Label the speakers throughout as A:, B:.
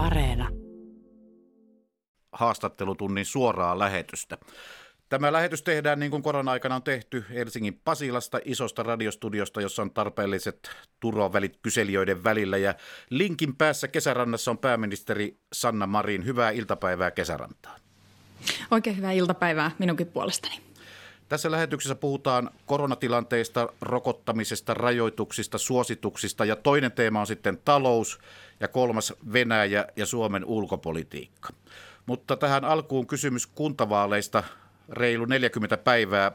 A: Areena.
B: Haastattelutunnin suoraa lähetystä. Tämä lähetys tehdään niin kuin korona-aikana on tehty Helsingin Pasilasta, isosta radiostudiosta, jossa on tarpeelliset turvavälit kyselijöiden välillä. Ja linkin päässä kesärannassa on pääministeri Sanna Marin. Hyvää iltapäivää kesärantaan.
C: Oikein hyvää iltapäivää minunkin puolestani.
B: Tässä lähetyksessä puhutaan koronatilanteista, rokottamisesta, rajoituksista, suosituksista ja toinen teema on sitten talous ja kolmas Venäjä ja Suomen ulkopolitiikka. Mutta tähän alkuun kysymys kuntavaaleista reilu 40 päivää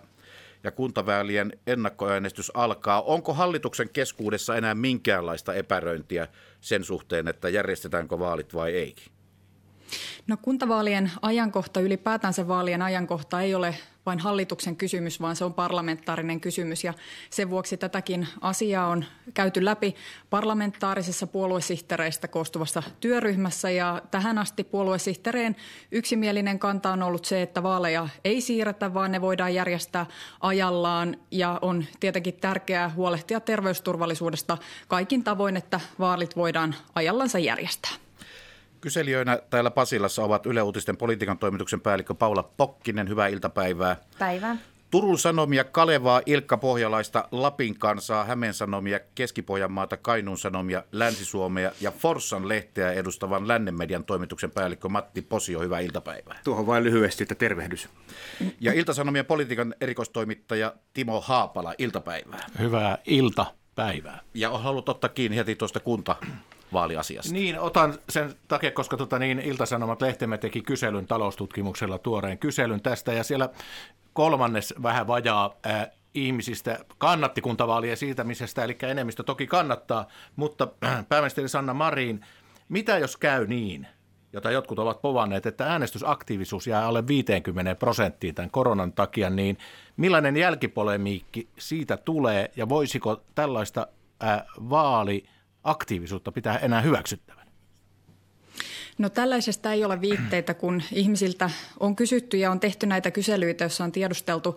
B: ja kuntavälien ennakkoäänestys alkaa. Onko hallituksen keskuudessa enää minkäänlaista epäröintiä sen suhteen, että järjestetäänkö vaalit vai ei?
C: No kuntavaalien ajankohta, ylipäätänsä vaalien ajankohta ei ole vain hallituksen kysymys, vaan se on parlamentaarinen kysymys. Ja sen vuoksi tätäkin asiaa on käyty läpi parlamentaarisessa puoluesihteereistä koostuvassa työryhmässä. Ja tähän asti puoluesihteereen yksimielinen kanta on ollut se, että vaaleja ei siirretä, vaan ne voidaan järjestää ajallaan. Ja on tietenkin tärkeää huolehtia terveysturvallisuudesta kaikin tavoin, että vaalit voidaan ajallansa järjestää.
B: Kyselijöinä täällä Pasilassa ovat Yle Uutisten politiikan toimituksen päällikkö Paula Pokkinen. Hyvää iltapäivää.
D: Päivää.
B: Turun Sanomia, Kalevaa, Ilkka Pohjalaista, Lapin kansaa, Hämeen Sanomia, Keski-Pohjanmaata, Kainuun Sanomia, Länsi-Suomea ja Forssan lehteä edustavan Lännen toimituksen päällikkö Matti Posio. Hyvää iltapäivää.
E: Tuohon vain lyhyesti, että tervehdys.
B: Ja Ilta-Sanomien politiikan erikoistoimittaja Timo Haapala, iltapäivää.
F: Hyvää iltapäivää.
B: Ja haluat ottaa kiinni heti tuosta kunta vaaliasiasta.
F: Niin, otan sen takia, koska tota, niin, Ilta-Sanomat lehtemme teki kyselyn taloustutkimuksella tuoreen kyselyn tästä, ja siellä kolmannes vähän vajaa ää, ihmisistä kannatti kuntavaalien siirtämisestä, eli enemmistö toki kannattaa, mutta äh, pääministeri Sanna Marin, mitä jos käy niin, jota jotkut ovat povanneet, että äänestysaktiivisuus jää alle 50 prosenttiin tämän koronan takia, niin millainen jälkipolemiikki siitä tulee ja voisiko tällaista ää, vaali aktiivisuutta pitää enää hyväksyttävänä?
C: No tällaisesta ei ole viitteitä, kun ihmisiltä on kysytty ja on tehty näitä kyselyitä, joissa on tiedusteltu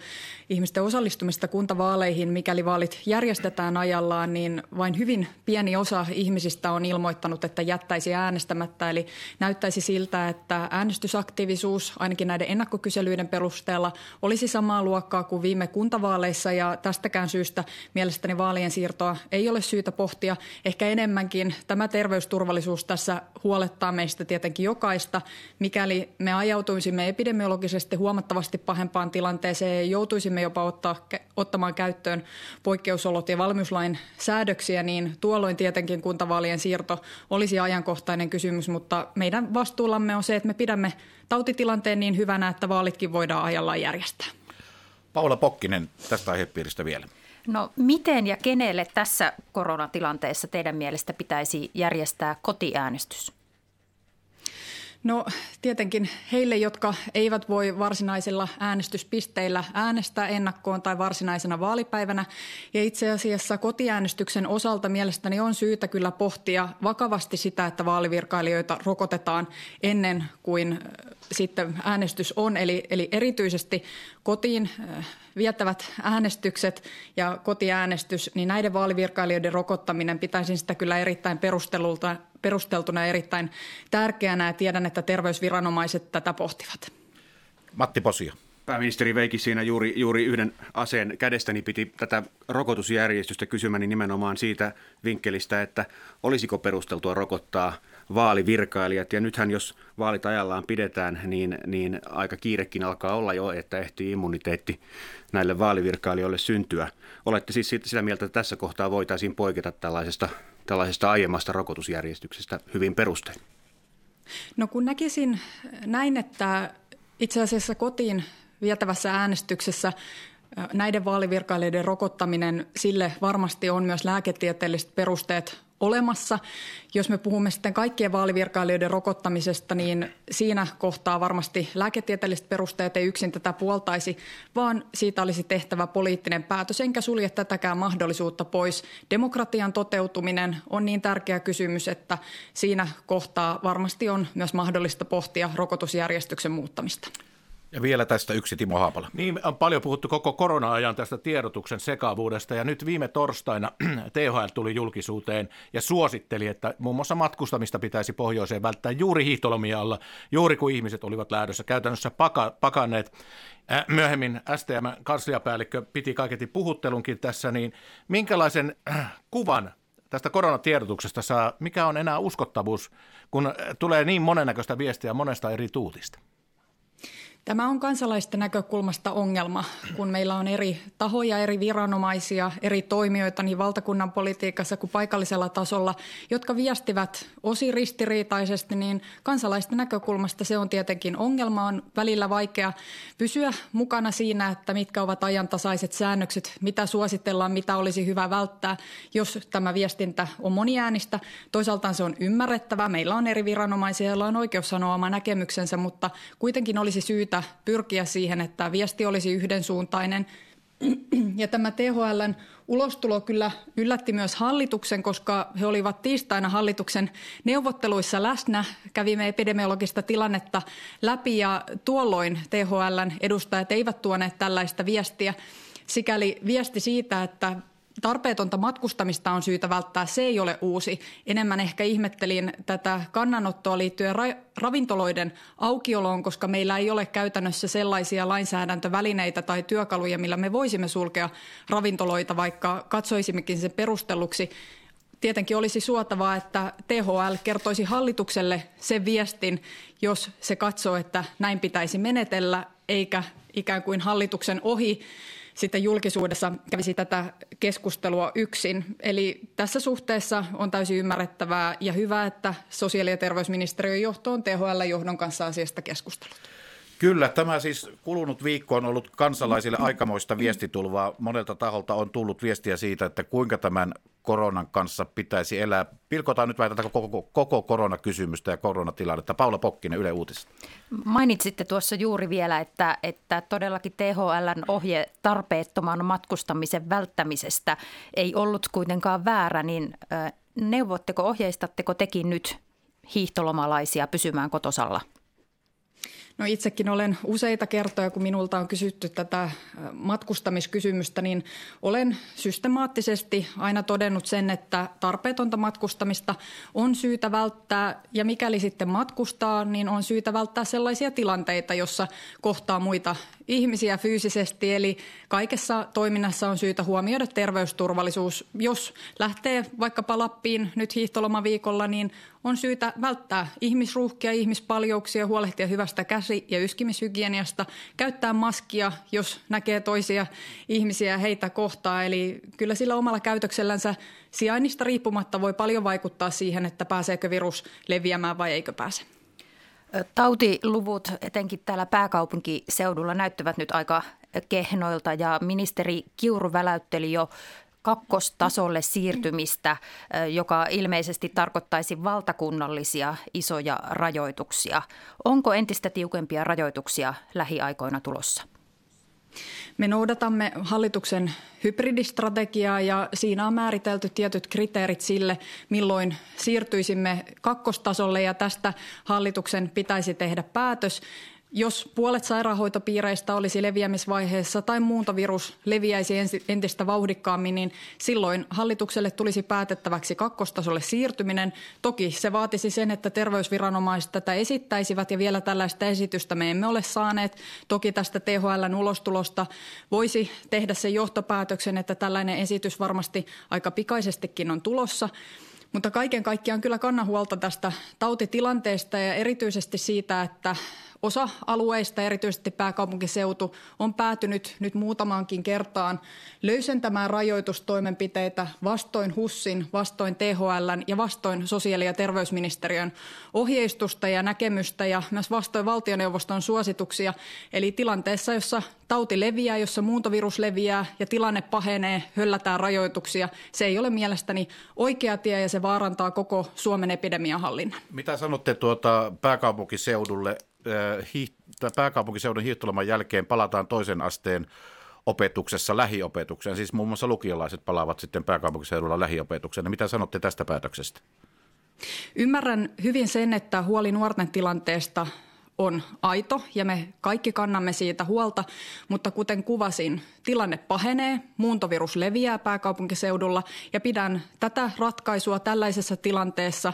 C: ihmisten osallistumista kuntavaaleihin. Mikäli vaalit järjestetään ajallaan, niin vain hyvin pieni osa ihmisistä on ilmoittanut, että jättäisi äänestämättä. Eli näyttäisi siltä, että äänestysaktiivisuus ainakin näiden ennakkokyselyiden perusteella olisi samaa luokkaa kuin viime kuntavaaleissa ja tästäkään syystä mielestäni vaalien siirtoa ei ole syytä pohtia. Ehkä enemmänkin tämä terveysturvallisuus tässä huolettaa meistä tietenkin jokaista. Mikäli me ajautuisimme epidemiologisesti huomattavasti pahempaan tilanteeseen ja joutuisimme jopa ottaa, ottamaan käyttöön poikkeusolot ja valmiuslain säädöksiä, niin tuolloin tietenkin kuntavaalien siirto olisi ajankohtainen kysymys, mutta meidän vastuullamme on se, että me pidämme tautitilanteen niin hyvänä, että vaalitkin voidaan ajallaan järjestää.
B: Paula Pokkinen tästä aihepiiristä vielä.
D: No miten ja kenelle tässä koronatilanteessa teidän mielestä pitäisi järjestää kotiäänestys?
C: No tietenkin heille, jotka eivät voi varsinaisilla äänestyspisteillä äänestää ennakkoon tai varsinaisena vaalipäivänä. Ja itse asiassa kotiäänestyksen osalta mielestäni on syytä kyllä pohtia vakavasti sitä, että vaalivirkailijoita rokotetaan ennen kuin sitten äänestys on. Eli, eli erityisesti kotiin viettävät äänestykset ja kotiäänestys, niin näiden vaalivirkailijoiden rokottaminen pitäisin sitä kyllä erittäin perustelulta, perusteltuna ja erittäin tärkeänä ja tiedän, että terveysviranomaiset tätä pohtivat.
B: Matti Posio.
E: Pääministeri Veiki siinä juuri, juuri yhden aseen kädestäni piti tätä rokotusjärjestystä kysymäni nimenomaan siitä vinkkelistä, että olisiko perusteltua rokottaa vaalivirkailijat. Ja nythän jos vaalit ajallaan pidetään, niin, niin aika kiirekin alkaa olla jo, että ehtii immuniteetti näille vaalivirkailijoille syntyä. Olette siis sitä mieltä, että tässä kohtaa voitaisiin poiketa tällaisesta, tällaisesta aiemmasta rokotusjärjestyksestä hyvin perustein?
C: No kun näkisin näin, että itse asiassa kotiin vietävässä äänestyksessä näiden vaalivirkailijoiden rokottaminen, sille varmasti on myös lääketieteelliset perusteet olemassa. Jos me puhumme sitten kaikkien vaalivirkailijoiden rokottamisesta, niin siinä kohtaa varmasti lääketieteelliset perusteet ei yksin tätä puoltaisi, vaan siitä olisi tehtävä poliittinen päätös, enkä sulje tätäkään mahdollisuutta pois. Demokratian toteutuminen on niin tärkeä kysymys, että siinä kohtaa varmasti on myös mahdollista pohtia rokotusjärjestyksen muuttamista.
B: Ja vielä tästä yksi Timo Haapala.
F: Niin, on paljon puhuttu koko korona-ajan tästä tiedotuksen sekavuudesta ja nyt viime torstaina THL tuli julkisuuteen ja suositteli, että muun muassa matkustamista pitäisi pohjoiseen välttää juuri hiihtolomia alla, juuri kun ihmiset olivat lähdössä käytännössä paka, pakanneet. Äh, myöhemmin STM kansliapäällikkö piti kaiketi puhuttelunkin tässä, niin minkälaisen äh, kuvan tästä koronatiedotuksesta saa, mikä on enää uskottavuus, kun äh, tulee niin monennäköistä viestiä monesta eri tuutista?
C: Tämä on kansalaisten näkökulmasta ongelma, kun meillä on eri tahoja, eri viranomaisia, eri toimijoita niin valtakunnan politiikassa kuin paikallisella tasolla, jotka viestivät osi ristiriitaisesti, niin kansalaisten näkökulmasta se on tietenkin ongelma. On välillä vaikea pysyä mukana siinä, että mitkä ovat ajantasaiset säännökset, mitä suositellaan, mitä olisi hyvä välttää, jos tämä viestintä on moniäänistä. Toisaalta se on ymmärrettävää. Meillä on eri viranomaisia, joilla on oikeus sanoa oma näkemyksensä, mutta kuitenkin olisi syytä syytä pyrkiä siihen, että viesti olisi yhdensuuntainen. Ja tämä THLn ulostulo kyllä yllätti myös hallituksen, koska he olivat tiistaina hallituksen neuvotteluissa läsnä. Kävimme epidemiologista tilannetta läpi ja tuolloin THLn edustajat eivät tuoneet tällaista viestiä. Sikäli viesti siitä, että tarpeetonta matkustamista on syytä välttää, se ei ole uusi. Enemmän ehkä ihmettelin tätä kannanottoa liittyen ra- ravintoloiden aukioloon, koska meillä ei ole käytännössä sellaisia lainsäädäntövälineitä tai työkaluja, millä me voisimme sulkea ravintoloita, vaikka katsoisimmekin sen perustelluksi. Tietenkin olisi suotavaa, että THL kertoisi hallitukselle sen viestin, jos se katsoo, että näin pitäisi menetellä, eikä ikään kuin hallituksen ohi sitten julkisuudessa kävisi tätä keskustelua yksin. Eli tässä suhteessa on täysin ymmärrettävää ja hyvä, että sosiaali- ja terveysministeriön johto on THL-johdon kanssa asiasta keskustellut.
B: Kyllä, tämä siis kulunut viikko on ollut kansalaisille aikamoista viestitulvaa. Monelta taholta on tullut viestiä siitä, että kuinka tämän koronan kanssa pitäisi elää. Pilkotaan nyt väitetään koko, koko koronakysymystä ja koronatilannetta. Paula Pokkinen, Yle Uutiset.
D: Mainitsitte tuossa juuri vielä, että, että todellakin THLn ohje tarpeettoman matkustamisen välttämisestä ei ollut kuitenkaan väärä, niin neuvotteko, ohjeistatteko tekin nyt hiihtolomalaisia pysymään kotosalla?
C: No itsekin olen useita kertoja, kun minulta on kysytty tätä matkustamiskysymystä, niin olen systemaattisesti aina todennut sen, että tarpeetonta matkustamista on syytä välttää ja mikäli sitten matkustaa, niin on syytä välttää sellaisia tilanteita, jossa kohtaa muita ihmisiä fyysisesti. Eli kaikessa toiminnassa on syytä huomioida terveysturvallisuus. Jos lähtee vaikkapa Lappiin nyt hiihtolomaviikolla, niin on syytä välttää ihmisruuhkia, ihmispaljouksia, huolehtia hyvästä käsi- ja yskimishygieniasta, käyttää maskia, jos näkee toisia ihmisiä heitä kohtaa. Eli kyllä sillä omalla käytöksellänsä sijainnista riippumatta voi paljon vaikuttaa siihen, että pääseekö virus leviämään vai eikö pääse.
D: Tautiluvut etenkin täällä pääkaupunkiseudulla näyttävät nyt aika kehnoilta ja ministeri Kiuru väläytteli jo kakkostasolle siirtymistä, joka ilmeisesti tarkoittaisi valtakunnallisia isoja rajoituksia. Onko entistä tiukempia rajoituksia lähiaikoina tulossa?
C: Me noudatamme hallituksen hybridistrategiaa ja siinä on määritelty tietyt kriteerit sille, milloin siirtyisimme kakkostasolle ja tästä hallituksen pitäisi tehdä päätös. Jos puolet sairaanhoitopiireistä olisi leviämisvaiheessa tai muuntovirus leviäisi entistä vauhdikkaammin, niin silloin hallitukselle tulisi päätettäväksi kakkostasolle siirtyminen. Toki se vaatisi sen, että terveysviranomaiset tätä esittäisivät ja vielä tällaista esitystä me emme ole saaneet. Toki tästä THLn ulostulosta voisi tehdä sen johtopäätöksen, että tällainen esitys varmasti aika pikaisestikin on tulossa. Mutta kaiken kaikkiaan kyllä kannan huolta tästä tautitilanteesta ja erityisesti siitä, että Osa alueista, erityisesti pääkaupunkiseutu, on päätynyt nyt muutamaankin kertaan löysentämään rajoitustoimenpiteitä vastoin HUSSin, vastoin THLn ja vastoin sosiaali- ja terveysministeriön ohjeistusta ja näkemystä ja myös vastoin valtioneuvoston suosituksia. Eli tilanteessa, jossa tauti leviää, jossa muuntovirus leviää ja tilanne pahenee, höllätään rajoituksia. Se ei ole mielestäni oikea tie ja se vaarantaa koko Suomen epidemiahallinnan.
B: Mitä sanotte tuota pääkaupunkiseudulle? Pääkaupunkiseudun hiihtoloman jälkeen palataan toisen asteen opetuksessa lähiopetukseen. Siis muun muassa lukiolaiset palaavat sitten pääkaupunkiseudulla lähiopetukseen. Mitä sanotte tästä päätöksestä?
C: Ymmärrän hyvin sen, että huoli nuorten tilanteesta on aito ja me kaikki kannamme siitä huolta, mutta kuten kuvasin, tilanne pahenee, muuntovirus leviää pääkaupunkiseudulla ja pidän tätä ratkaisua tällaisessa tilanteessa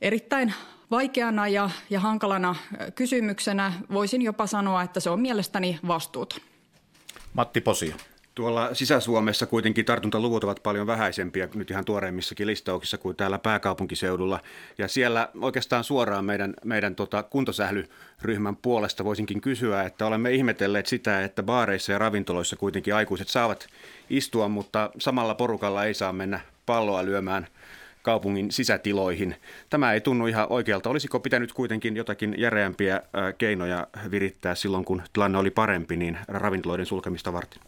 C: erittäin vaikeana ja, ja hankalana kysymyksenä. Voisin jopa sanoa, että se on mielestäni vastuuton.
B: Matti Posio.
E: Tuolla Sisä-Suomessa kuitenkin tartuntaluvut ovat paljon vähäisempiä nyt ihan tuoreimmissakin listauksissa kuin täällä pääkaupunkiseudulla. Ja siellä oikeastaan suoraan meidän, meidän tota kuntosählyryhmän puolesta voisinkin kysyä, että olemme ihmetelleet sitä, että baareissa ja ravintoloissa kuitenkin aikuiset saavat istua, mutta samalla porukalla ei saa mennä palloa lyömään kaupungin sisätiloihin. Tämä ei tunnu ihan oikealta. Olisiko pitänyt kuitenkin jotakin järeämpiä keinoja virittää silloin, kun tilanne oli parempi, niin ravintoloiden sulkemista varten?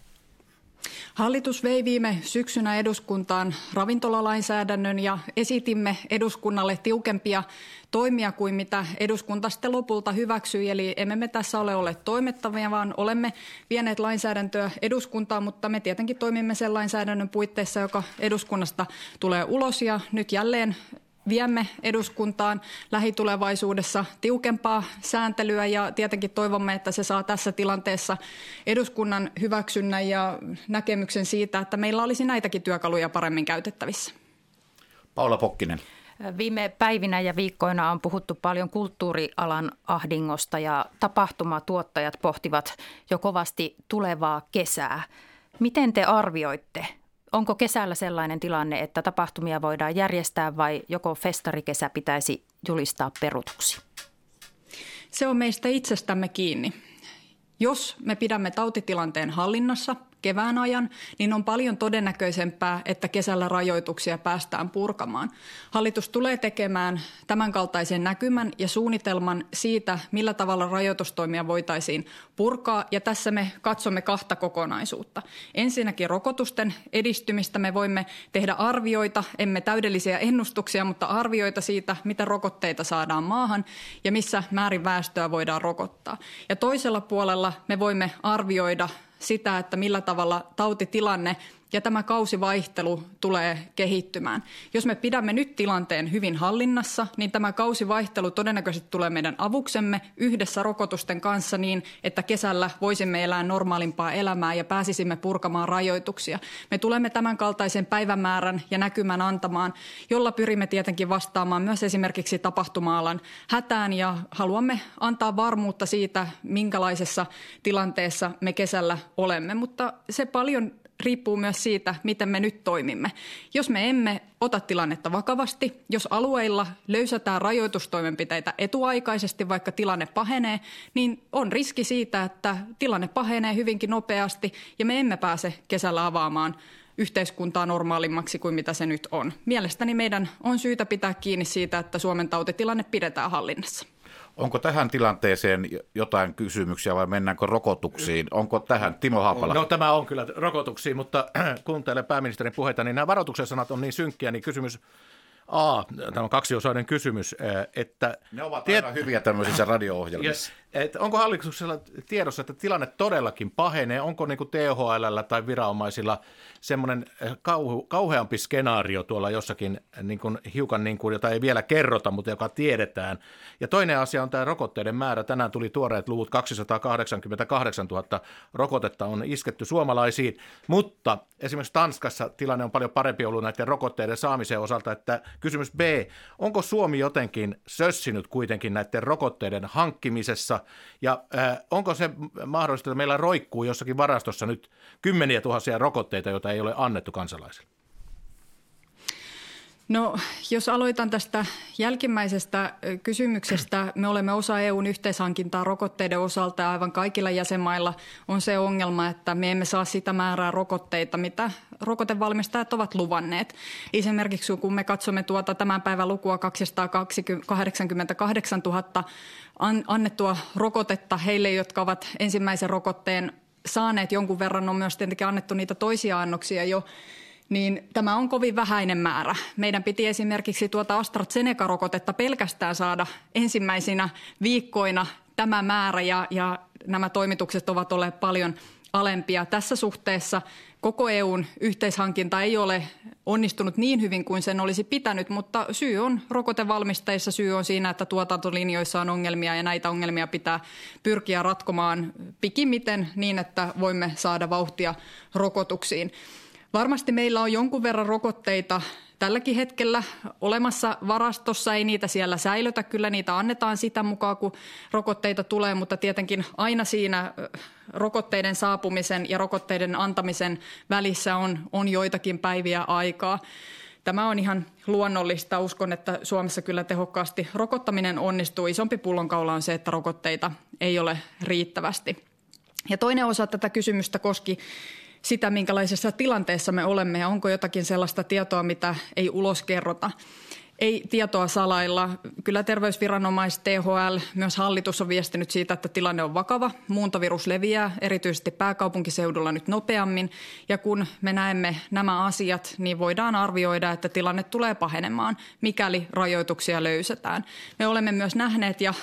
C: Hallitus vei viime syksynä eduskuntaan ravintolalainsäädännön ja esitimme eduskunnalle tiukempia toimia kuin mitä eduskunta sitten lopulta hyväksyi. Eli emme me tässä ole olleet toimettavia, vaan olemme vieneet lainsäädäntöä eduskuntaan, mutta me tietenkin toimimme sen lainsäädännön puitteissa, joka eduskunnasta tulee ulos. Ja nyt jälleen viemme eduskuntaan lähitulevaisuudessa tiukempaa sääntelyä ja tietenkin toivomme, että se saa tässä tilanteessa eduskunnan hyväksynnän ja näkemyksen siitä, että meillä olisi näitäkin työkaluja paremmin käytettävissä.
B: Paula Pokkinen.
D: Viime päivinä ja viikkoina on puhuttu paljon kulttuurialan ahdingosta ja tapahtumatuottajat pohtivat jo kovasti tulevaa kesää. Miten te arvioitte Onko kesällä sellainen tilanne, että tapahtumia voidaan järjestää vai joko festarikesä pitäisi julistaa perutuksi?
C: Se on meistä itsestämme kiinni. Jos me pidämme tautitilanteen hallinnassa – kevään ajan, niin on paljon todennäköisempää, että kesällä rajoituksia päästään purkamaan. Hallitus tulee tekemään tämänkaltaisen näkymän ja suunnitelman siitä, millä tavalla rajoitustoimia voitaisiin purkaa, ja tässä me katsomme kahta kokonaisuutta. Ensinnäkin rokotusten edistymistä me voimme tehdä arvioita, emme täydellisiä ennustuksia, mutta arvioita siitä, mitä rokotteita saadaan maahan ja missä määrin väestöä voidaan rokottaa. Ja toisella puolella me voimme arvioida sitä, että millä tavalla tautitilanne ja tämä kausivaihtelu tulee kehittymään. Jos me pidämme nyt tilanteen hyvin hallinnassa, niin tämä kausivaihtelu todennäköisesti tulee meidän avuksemme yhdessä rokotusten kanssa niin, että kesällä voisimme elää normaalimpaa elämää ja pääsisimme purkamaan rajoituksia. Me tulemme tämän kaltaisen päivämäärän ja näkymän antamaan, jolla pyrimme tietenkin vastaamaan myös esimerkiksi tapahtuma-alan hätään ja haluamme antaa varmuutta siitä, minkälaisessa tilanteessa me kesällä olemme. Mutta se paljon riippuu myös siitä, miten me nyt toimimme. Jos me emme ota tilannetta vakavasti, jos alueilla löysätään rajoitustoimenpiteitä etuaikaisesti, vaikka tilanne pahenee, niin on riski siitä, että tilanne pahenee hyvinkin nopeasti ja me emme pääse kesällä avaamaan yhteiskuntaa normaalimmaksi kuin mitä se nyt on. Mielestäni meidän on syytä pitää kiinni siitä, että Suomen tautitilanne pidetään hallinnassa.
B: Onko tähän tilanteeseen jotain kysymyksiä vai mennäänkö rokotuksiin? Onko tähän, Timo Haapala?
F: No tämä on kyllä rokotuksiin, mutta kuuntele pääministerin puheita, niin nämä varoituksen sanat on niin synkkiä, niin kysymys A, tämä on kaksiosainen kysymys, että...
B: Ne ovat tiet... aina hyviä tämmöisissä radio-ohjelmissa.
F: Yes. Et onko hallituksella tiedossa, että tilanne todellakin pahenee? Onko niin kuin THL tai viranomaisilla semmoinen eh, kauhu, kauheampi skenaario tuolla jossakin niin kuin, hiukan, niin kuin, jota ei vielä kerrota, mutta joka tiedetään? Ja toinen asia on tämä rokotteiden määrä. Tänään tuli tuoreet luvut, 288 000 rokotetta on isketty suomalaisiin, mutta esimerkiksi Tanskassa tilanne on paljon parempi ollut näiden rokotteiden saamisen osalta, että kysymys B, onko Suomi jotenkin sössinyt kuitenkin näiden rokotteiden hankkimisessa ja äh, onko se mahdollista, että meillä roikkuu jossakin varastossa nyt kymmeniä tuhansia rokotteita, joita ei ole annettu kansalaisille?
C: No, jos aloitan tästä jälkimmäisestä kysymyksestä, me olemme osa EUn yhteishankintaa rokotteiden osalta ja aivan kaikilla jäsenmailla on se ongelma, että me emme saa sitä määrää rokotteita, mitä rokotevalmistajat ovat luvanneet. Esimerkiksi kun me katsomme tuota tämän päivän lukua 288 000 annettua rokotetta heille, jotka ovat ensimmäisen rokotteen saaneet jonkun verran, on myös tietenkin annettu niitä toisia annoksia jo niin tämä on kovin vähäinen määrä. Meidän piti esimerkiksi tuota AstraZeneca-rokotetta pelkästään saada ensimmäisinä viikkoina tämä määrä ja, ja nämä toimitukset ovat olleet paljon alempia. Tässä suhteessa koko EUn yhteishankinta ei ole onnistunut niin hyvin kuin sen olisi pitänyt, mutta syy on rokotevalmisteissa, syy on siinä, että tuotantolinjoissa on ongelmia ja näitä ongelmia pitää pyrkiä ratkomaan pikimmiten niin, että voimme saada vauhtia rokotuksiin. Varmasti meillä on jonkun verran rokotteita tälläkin hetkellä olemassa varastossa. Ei niitä siellä säilötä, kyllä niitä annetaan sitä mukaan, kun rokotteita tulee, mutta tietenkin aina siinä rokotteiden saapumisen ja rokotteiden antamisen välissä on, on joitakin päiviä aikaa. Tämä on ihan luonnollista. Uskon, että Suomessa kyllä tehokkaasti rokottaminen onnistuu. Isompi pullonkaula on se, että rokotteita ei ole riittävästi. Ja toinen osa tätä kysymystä koski sitä, minkälaisessa tilanteessa me olemme ja onko jotakin sellaista tietoa, mitä ei ulos kerrota ei tietoa salailla. Kyllä terveysviranomaiset, THL, myös hallitus on viestinyt siitä, että tilanne on vakava. Muuntovirus leviää erityisesti pääkaupunkiseudulla nyt nopeammin. Ja kun me näemme nämä asiat, niin voidaan arvioida, että tilanne tulee pahenemaan, mikäli rajoituksia löysetään. Me olemme myös nähneet ja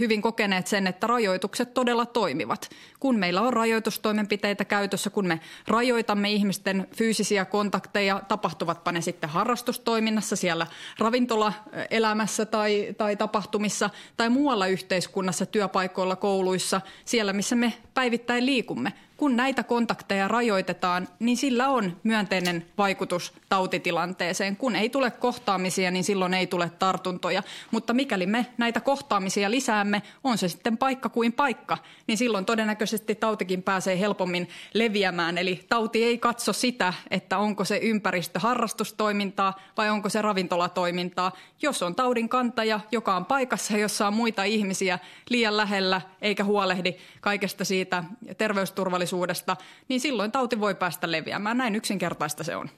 C: hyvin kokeneet sen, että rajoitukset todella toimivat. Kun meillä on rajoitustoimenpiteitä käytössä, kun me rajoitamme ihmisten fyysisiä kontakteja, tapahtuvatpa ne sitten harrastustoiminnassa siellä ravintolaelämässä tai, tai tapahtumissa tai muualla yhteiskunnassa, työpaikoilla, kouluissa, siellä missä me päivittäin liikumme kun näitä kontakteja rajoitetaan, niin sillä on myönteinen vaikutus tautitilanteeseen. Kun ei tule kohtaamisia, niin silloin ei tule tartuntoja. Mutta mikäli me näitä kohtaamisia lisäämme, on se sitten paikka kuin paikka, niin silloin todennäköisesti tautikin pääsee helpommin leviämään. Eli tauti ei katso sitä, että onko se ympäristö harrastustoimintaa vai onko se ravintolatoimintaa. Jos on taudin kantaja, joka on paikassa, jossa on muita ihmisiä liian lähellä eikä huolehdi kaikesta siitä terveysturvallisuudesta, turvallisuudesta, niin silloin tauti voi päästä leviämään. Näin yksinkertaista se on.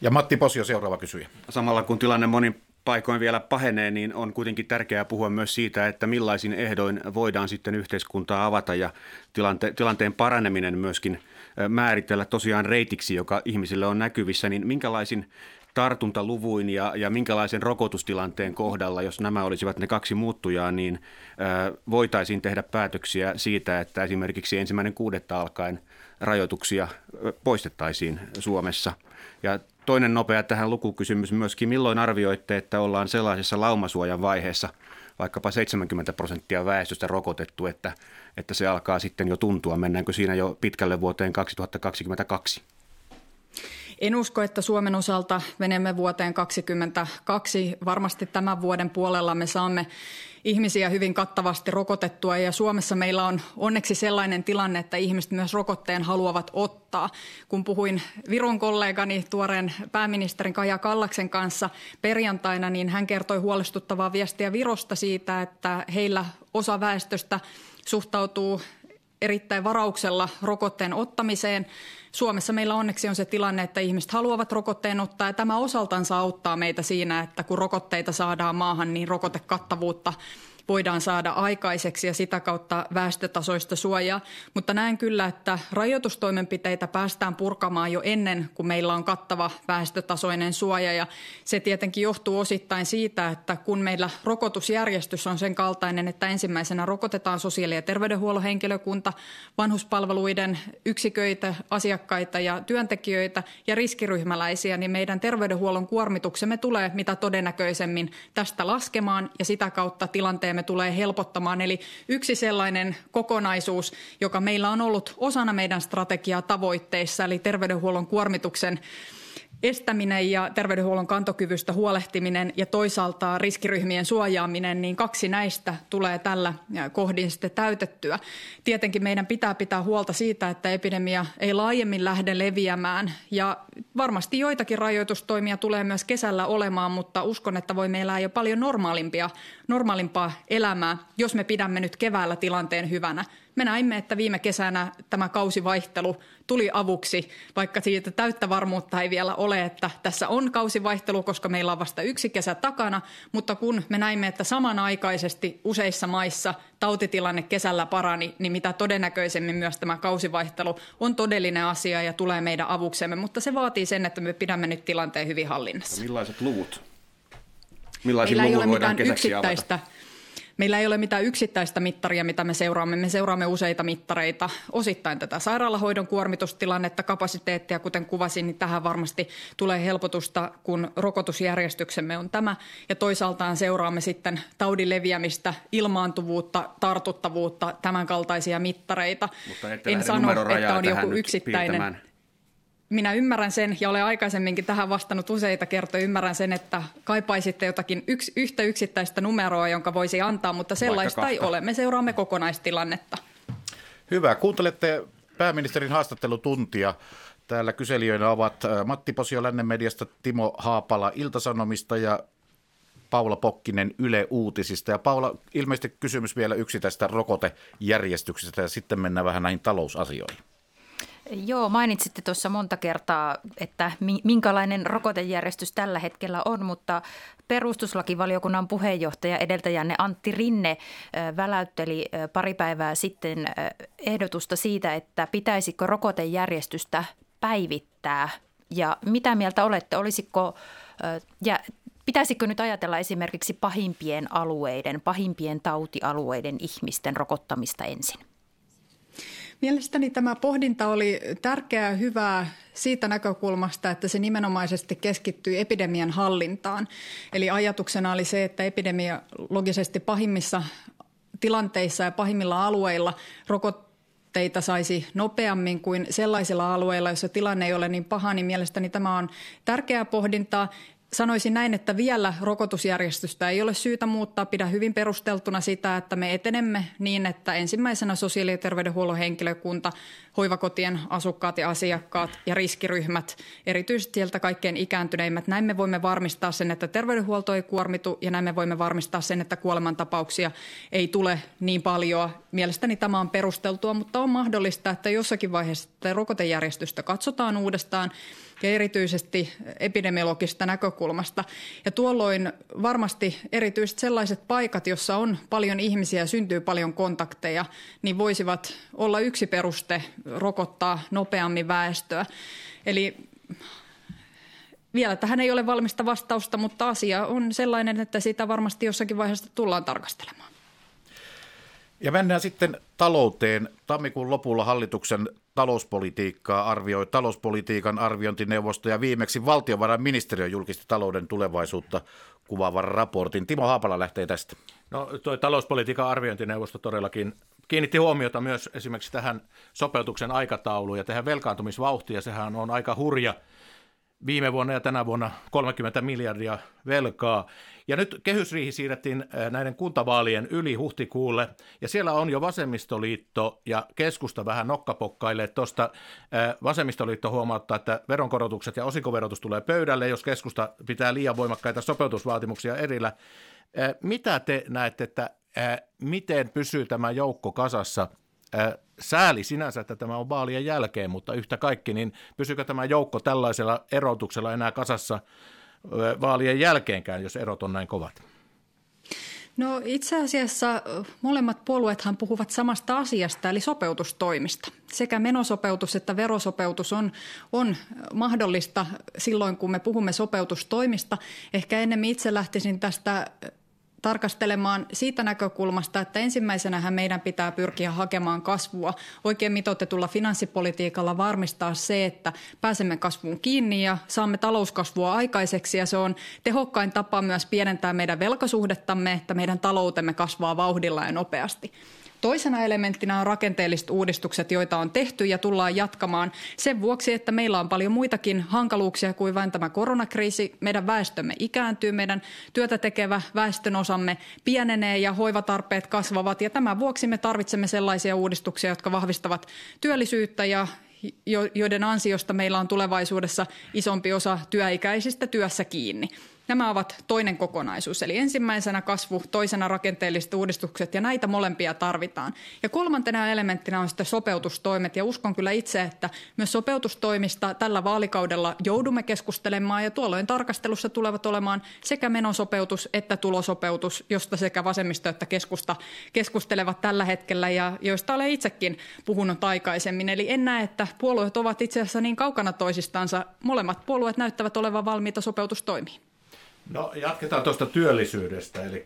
B: Ja Matti Posio, seuraava kysyjä.
E: Samalla kun tilanne monin paikoin vielä pahenee, niin on kuitenkin tärkeää puhua myös siitä, että millaisin ehdoin voidaan sitten yhteiskuntaa avata ja tilante- tilanteen paraneminen myöskin määritellä tosiaan reitiksi, joka ihmisille on näkyvissä, niin minkälaisin tartuntaluvuin ja, ja minkälaisen rokotustilanteen kohdalla, jos nämä olisivat ne kaksi muuttujaa, niin ö, voitaisiin tehdä päätöksiä siitä, että esimerkiksi ensimmäinen kuudetta alkaen rajoituksia poistettaisiin Suomessa. Ja toinen nopea tähän lukukysymys myöskin, milloin arvioitte, että ollaan sellaisessa laumasuojan vaiheessa, vaikkapa 70 prosenttia väestöstä rokotettu, että, että se alkaa sitten jo tuntua. Mennäänkö siinä jo pitkälle vuoteen 2022?
C: En usko, että Suomen osalta menemme vuoteen 2022. Varmasti tämän vuoden puolella me saamme ihmisiä hyvin kattavasti rokotettua ja Suomessa meillä on onneksi sellainen tilanne, että ihmiset myös rokotteen haluavat ottaa. Kun puhuin Viron kollegani tuoreen pääministerin Kaja Kallaksen kanssa perjantaina, niin hän kertoi huolestuttavaa viestiä Virosta siitä, että heillä osa väestöstä suhtautuu erittäin varauksella rokotteen ottamiseen. Suomessa meillä onneksi on se tilanne, että ihmiset haluavat rokotteen ottaa ja tämä osaltansa auttaa meitä siinä, että kun rokotteita saadaan maahan, niin rokotekattavuutta voidaan saada aikaiseksi ja sitä kautta väestötasoista suojaa. Mutta näen kyllä, että rajoitustoimenpiteitä päästään purkamaan jo ennen kuin meillä on kattava väestötasoinen suoja. Ja se tietenkin johtuu osittain siitä, että kun meillä rokotusjärjestys on sen kaltainen, että ensimmäisenä rokotetaan sosiaali- ja terveydenhuollon henkilökunta, vanhuspalveluiden yksiköitä, asiakkaita ja työntekijöitä ja riskiryhmäläisiä, niin meidän terveydenhuollon kuormituksemme tulee mitä todennäköisemmin tästä laskemaan ja sitä kautta tilanteen me tulee helpottamaan. Eli yksi sellainen kokonaisuus, joka meillä on ollut osana meidän strategiaa tavoitteissa, eli terveydenhuollon kuormituksen estäminen ja terveydenhuollon kantokyvystä huolehtiminen ja toisaalta riskiryhmien suojaaminen, niin kaksi näistä tulee tällä kohdin sitten täytettyä. Tietenkin meidän pitää pitää huolta siitä, että epidemia ei laajemmin lähde leviämään ja varmasti joitakin rajoitustoimia tulee myös kesällä olemaan, mutta uskon, että voi meillä jo paljon normaalimpia, normaalimpaa elämää, jos me pidämme nyt keväällä tilanteen hyvänä. Me näimme, että viime kesänä tämä kausivaihtelu tuli avuksi, vaikka siitä täyttä varmuutta ei vielä ole, että tässä on kausivaihtelu, koska meillä on vasta yksi kesä takana, mutta kun me näimme, että samanaikaisesti useissa maissa tautitilanne kesällä parani, niin mitä todennäköisemmin myös tämä kausivaihtelu on todellinen asia ja tulee meidän avuksemme, mutta se vaatii sen, että me pidämme nyt tilanteen hyvin hallinnassa.
E: Millaiset luvut?
C: Millaisin Meillä ei ole mitään yksittäistä avata? Meillä ei ole mitään yksittäistä mittaria, mitä me seuraamme. Me seuraamme useita mittareita, osittain tätä sairaalahoidon kuormitustilannetta, kapasiteettia, kuten kuvasin, niin tähän varmasti tulee helpotusta, kun rokotusjärjestyksemme on tämä. Ja toisaaltaan seuraamme sitten taudin leviämistä, ilmaantuvuutta, tartuttavuutta, tämänkaltaisia mittareita.
E: Mutta
C: en sano, että on joku yksittäinen. Piirtämään minä ymmärrän sen ja olen aikaisemminkin tähän vastannut useita kertoja. Ymmärrän sen, että kaipaisitte jotakin yks, yhtä yksittäistä numeroa, jonka voisi antaa, mutta sellaista ei ole. Me seuraamme kokonaistilannetta.
B: Hyvä. Kuuntelette pääministerin haastattelutuntia. Täällä kyselijöinä ovat äh, Matti Posio Lännen mediasta, Timo Haapala Iltasanomista ja Paula Pokkinen Yle Uutisista. Ja Paula, ilmeisesti kysymys vielä yksi tästä rokotejärjestyksestä ja sitten mennään vähän näihin talousasioihin.
D: Joo, mainitsitte tuossa monta kertaa, että minkälainen rokotejärjestys tällä hetkellä on, mutta perustuslakivaliokunnan puheenjohtaja edeltäjänne Antti Rinne väläytteli pari päivää sitten ehdotusta siitä, että pitäisikö rokotejärjestystä päivittää. Ja mitä mieltä olette, olisiko ja Pitäisikö nyt ajatella esimerkiksi pahimpien alueiden, pahimpien tautialueiden ihmisten rokottamista ensin?
C: Mielestäni tämä pohdinta oli tärkeää ja hyvää siitä näkökulmasta, että se nimenomaisesti keskittyi epidemian hallintaan. Eli ajatuksena oli se, että epidemia logisesti pahimmissa tilanteissa ja pahimmilla alueilla rokotteita saisi nopeammin kuin sellaisilla alueilla, joissa tilanne ei ole niin paha, niin mielestäni tämä on tärkeää pohdintaa. Sanoisin näin, että vielä rokotusjärjestystä ei ole syytä muuttaa. Pidä hyvin perusteltuna sitä, että me etenemme niin, että ensimmäisenä sosiaali- ja terveydenhuollon henkilökunta, hoivakotien asukkaat ja asiakkaat ja riskiryhmät, erityisesti sieltä kaikkein ikääntyneimmät. Näin me voimme varmistaa sen, että terveydenhuolto ei kuormitu ja näin me voimme varmistaa sen, että kuolemantapauksia ei tule niin paljon. Mielestäni tämä on perusteltua, mutta on mahdollista, että jossakin vaiheessa rokotejärjestystä katsotaan uudestaan – ja erityisesti epidemiologisesta näkökulmasta. Ja tuolloin varmasti erityisesti sellaiset paikat, jossa on paljon ihmisiä ja syntyy paljon kontakteja, niin voisivat olla yksi peruste rokottaa nopeammin väestöä. Eli vielä tähän ei ole valmista vastausta, mutta asia on sellainen, että sitä varmasti jossakin vaiheessa tullaan tarkastelemaan.
B: Ja mennään sitten talouteen. Tammikuun lopulla hallituksen talouspolitiikkaa arvioi talouspolitiikan arviointineuvosto ja viimeksi valtiovarainministeriö julkisti talouden tulevaisuutta kuvaavan raportin. Timo Haapala lähtee tästä.
F: No tuo talouspolitiikan arviointineuvosto todellakin kiinnitti huomiota myös esimerkiksi tähän sopeutuksen aikatauluun ja tähän velkaantumisvauhtiin ja sehän on aika hurja – viime vuonna ja tänä vuonna 30 miljardia velkaa. Ja nyt kehysriihi siirrettiin äh, näiden kuntavaalien yli huhtikuulle, ja siellä on jo vasemmistoliitto ja keskusta vähän nokkapokkaille tuosta. Äh, vasemmistoliitto huomauttaa, että veronkorotukset ja osinkoverotus tulee pöydälle, jos keskusta pitää liian voimakkaita sopeutusvaatimuksia erillä. Äh, mitä te näette, että miten pysyy tämä joukko kasassa – sääli sinänsä, että tämä on vaalien jälkeen, mutta yhtä kaikki, niin pysykö tämä joukko tällaisella erotuksella enää kasassa vaalien jälkeenkään, jos erot on näin kovat?
C: No itse asiassa molemmat puolueethan puhuvat samasta asiasta, eli sopeutustoimista. Sekä menosopeutus että verosopeutus on, on mahdollista silloin, kun me puhumme sopeutustoimista. Ehkä ennemmin itse lähtisin tästä tarkastelemaan siitä näkökulmasta, että ensimmäisenähän meidän pitää pyrkiä hakemaan kasvua. Oikein mitoitetulla finanssipolitiikalla varmistaa se, että pääsemme kasvuun kiinni ja saamme talouskasvua aikaiseksi ja se on tehokkain tapa myös pienentää meidän velkasuhdettamme, että meidän taloutemme kasvaa vauhdilla ja nopeasti. Toisena elementtinä on rakenteelliset uudistukset, joita on tehty ja tullaan jatkamaan sen vuoksi, että meillä on paljon muitakin hankaluuksia kuin vain tämä koronakriisi. Meidän väestömme ikääntyy, meidän työtä tekevä väestön osamme pienenee ja hoivatarpeet kasvavat ja tämän vuoksi me tarvitsemme sellaisia uudistuksia, jotka vahvistavat työllisyyttä ja joiden ansiosta meillä on tulevaisuudessa isompi osa työikäisistä työssä kiinni. Nämä ovat toinen kokonaisuus, eli ensimmäisenä kasvu, toisena rakenteelliset uudistukset ja näitä molempia tarvitaan. Ja kolmantena elementtinä on sitten sopeutustoimet ja uskon kyllä itse, että myös sopeutustoimista tällä vaalikaudella joudumme keskustelemaan ja tuolloin tarkastelussa tulevat olemaan sekä menosopeutus että tulosopeutus, josta sekä vasemmisto että keskusta keskustelevat tällä hetkellä ja joista olen itsekin puhunut aikaisemmin. Eli en näe, että puolueet ovat itse asiassa niin kaukana toisistansa. Molemmat puolueet näyttävät olevan valmiita sopeutustoimiin.
F: No jatketaan tuosta työllisyydestä, eli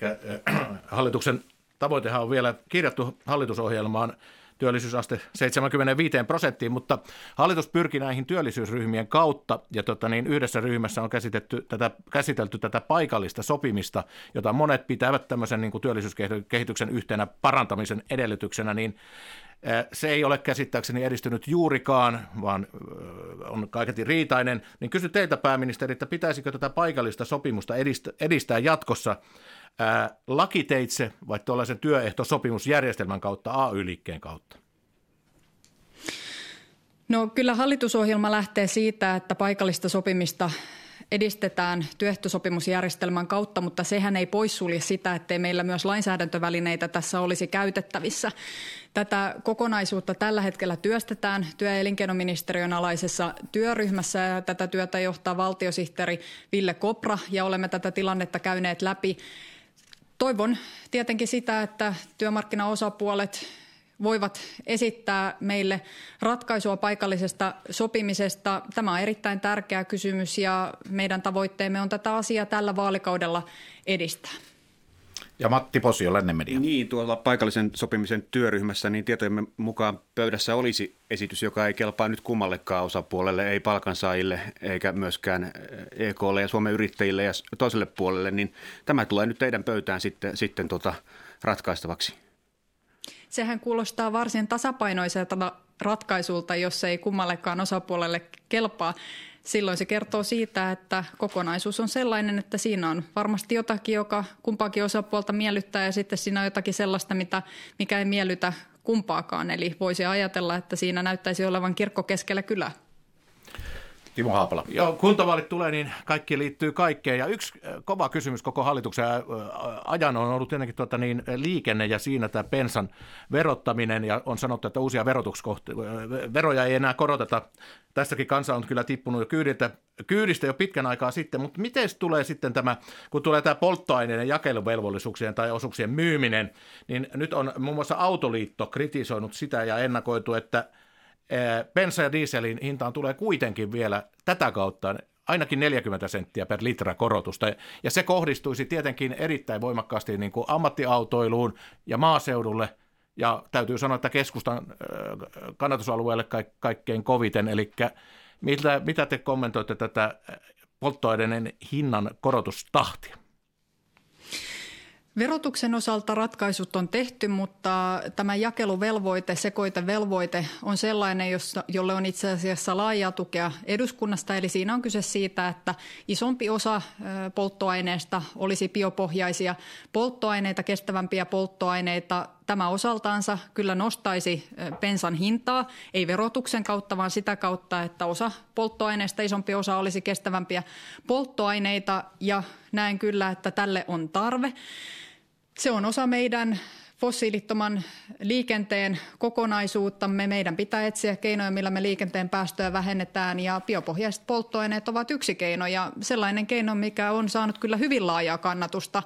F: äh, hallituksen tavoitehan on vielä kirjattu hallitusohjelmaan työllisyysaste 75 prosenttiin, mutta hallitus pyrki näihin työllisyysryhmien kautta. Ja tota niin, yhdessä ryhmässä on käsitetty tätä, käsitelty tätä paikallista sopimista, jota monet pitävät tämmöisen niin kuin työllisyyskehityksen yhtenä parantamisen edellytyksenä, niin se ei ole käsittääkseni edistynyt juurikaan, vaan on kaiketi riitainen. Niin kysy teiltä pääministeri, että pitäisikö tätä paikallista sopimusta edistää jatkossa lakiteitse vai tuollaisen työehtosopimusjärjestelmän kautta, AY-liikkeen kautta?
C: No kyllä hallitusohjelma lähtee siitä, että paikallista sopimista edistetään työehtosopimusjärjestelmän kautta, mutta sehän ei poissulje sitä, ettei meillä myös lainsäädäntövälineitä tässä olisi käytettävissä. Tätä kokonaisuutta tällä hetkellä työstetään työ- ja elinkeinoministeriön alaisessa työryhmässä ja tätä työtä johtaa valtiosihteeri Ville Kopra ja olemme tätä tilannetta käyneet läpi. Toivon tietenkin sitä, että työmarkkinaosapuolet voivat esittää meille ratkaisua paikallisesta sopimisesta. Tämä on erittäin tärkeä kysymys ja meidän tavoitteemme on tätä asiaa tällä vaalikaudella edistää.
B: Ja Matti Posio, Lännen Media.
E: Niin, tuolla paikallisen sopimisen työryhmässä niin tietojemme mukaan pöydässä olisi esitys, joka ei kelpaa nyt kummallekaan osapuolelle, ei palkansaajille eikä myöskään EKlle ja Suomen yrittäjille ja toiselle puolelle, niin tämä tulee nyt teidän pöytään sitten, sitten tota ratkaistavaksi.
C: Sehän kuulostaa varsin tasapainoiselta ratkaisulta, jos ei kummallekaan osapuolelle kelpaa. Silloin se kertoo siitä, että kokonaisuus on sellainen, että siinä on varmasti jotakin, joka kumpaakin osapuolta miellyttää ja sitten siinä on jotakin sellaista, mitä, mikä ei miellytä kumpaakaan. Eli voisi ajatella, että siinä näyttäisi olevan kirkko keskellä kylää.
B: Timo Haapala.
F: Joo, kuntavaalit tulee, niin kaikki liittyy kaikkeen. Ja yksi äh, kova kysymys koko hallituksen äh, ajan on ollut tietenkin tuota niin, liikenne ja siinä tämä pensan verottaminen. Ja on sanottu, että uusia äh, veroja ei enää koroteta. Tässäkin kansa on kyllä tippunut jo kyydistä, kyydistä jo pitkän aikaa sitten. Mutta miten tulee sitten tämä, kun tulee tämä polttoaineiden jakeluvelvollisuuksien tai osuuksien myyminen, niin nyt on muun muassa Autoliitto kritisoinut sitä ja ennakoitu, että – bensa- ja dieselin hintaan tulee kuitenkin vielä tätä kautta ainakin 40 senttiä per litra korotusta. Ja se kohdistuisi tietenkin erittäin voimakkaasti niin kuin ammattiautoiluun ja maaseudulle. Ja täytyy sanoa, että keskustan kannatusalueelle kaikkein koviten. Eli mitä, mitä te kommentoitte tätä polttoaineiden hinnan korotustahtia?
C: Verotuksen osalta ratkaisut on tehty, mutta tämä jakeluvelvoite, sekoitevelvoite on sellainen, jolle on itse asiassa laajaa tukea eduskunnasta. Eli siinä on kyse siitä, että isompi osa polttoaineesta olisi biopohjaisia polttoaineita, kestävämpiä polttoaineita. Tämä osaltaansa kyllä nostaisi pensan hintaa, ei verotuksen kautta, vaan sitä kautta, että osa polttoaineesta, isompi osa olisi kestävämpiä polttoaineita ja näen kyllä, että tälle on tarve. Se on osa meidän fossiilittoman liikenteen kokonaisuuttamme. Meidän pitää etsiä keinoja, millä me liikenteen päästöjä vähennetään ja biopohjaiset polttoaineet ovat yksi keino ja sellainen keino, mikä on saanut kyllä hyvin laajaa kannatusta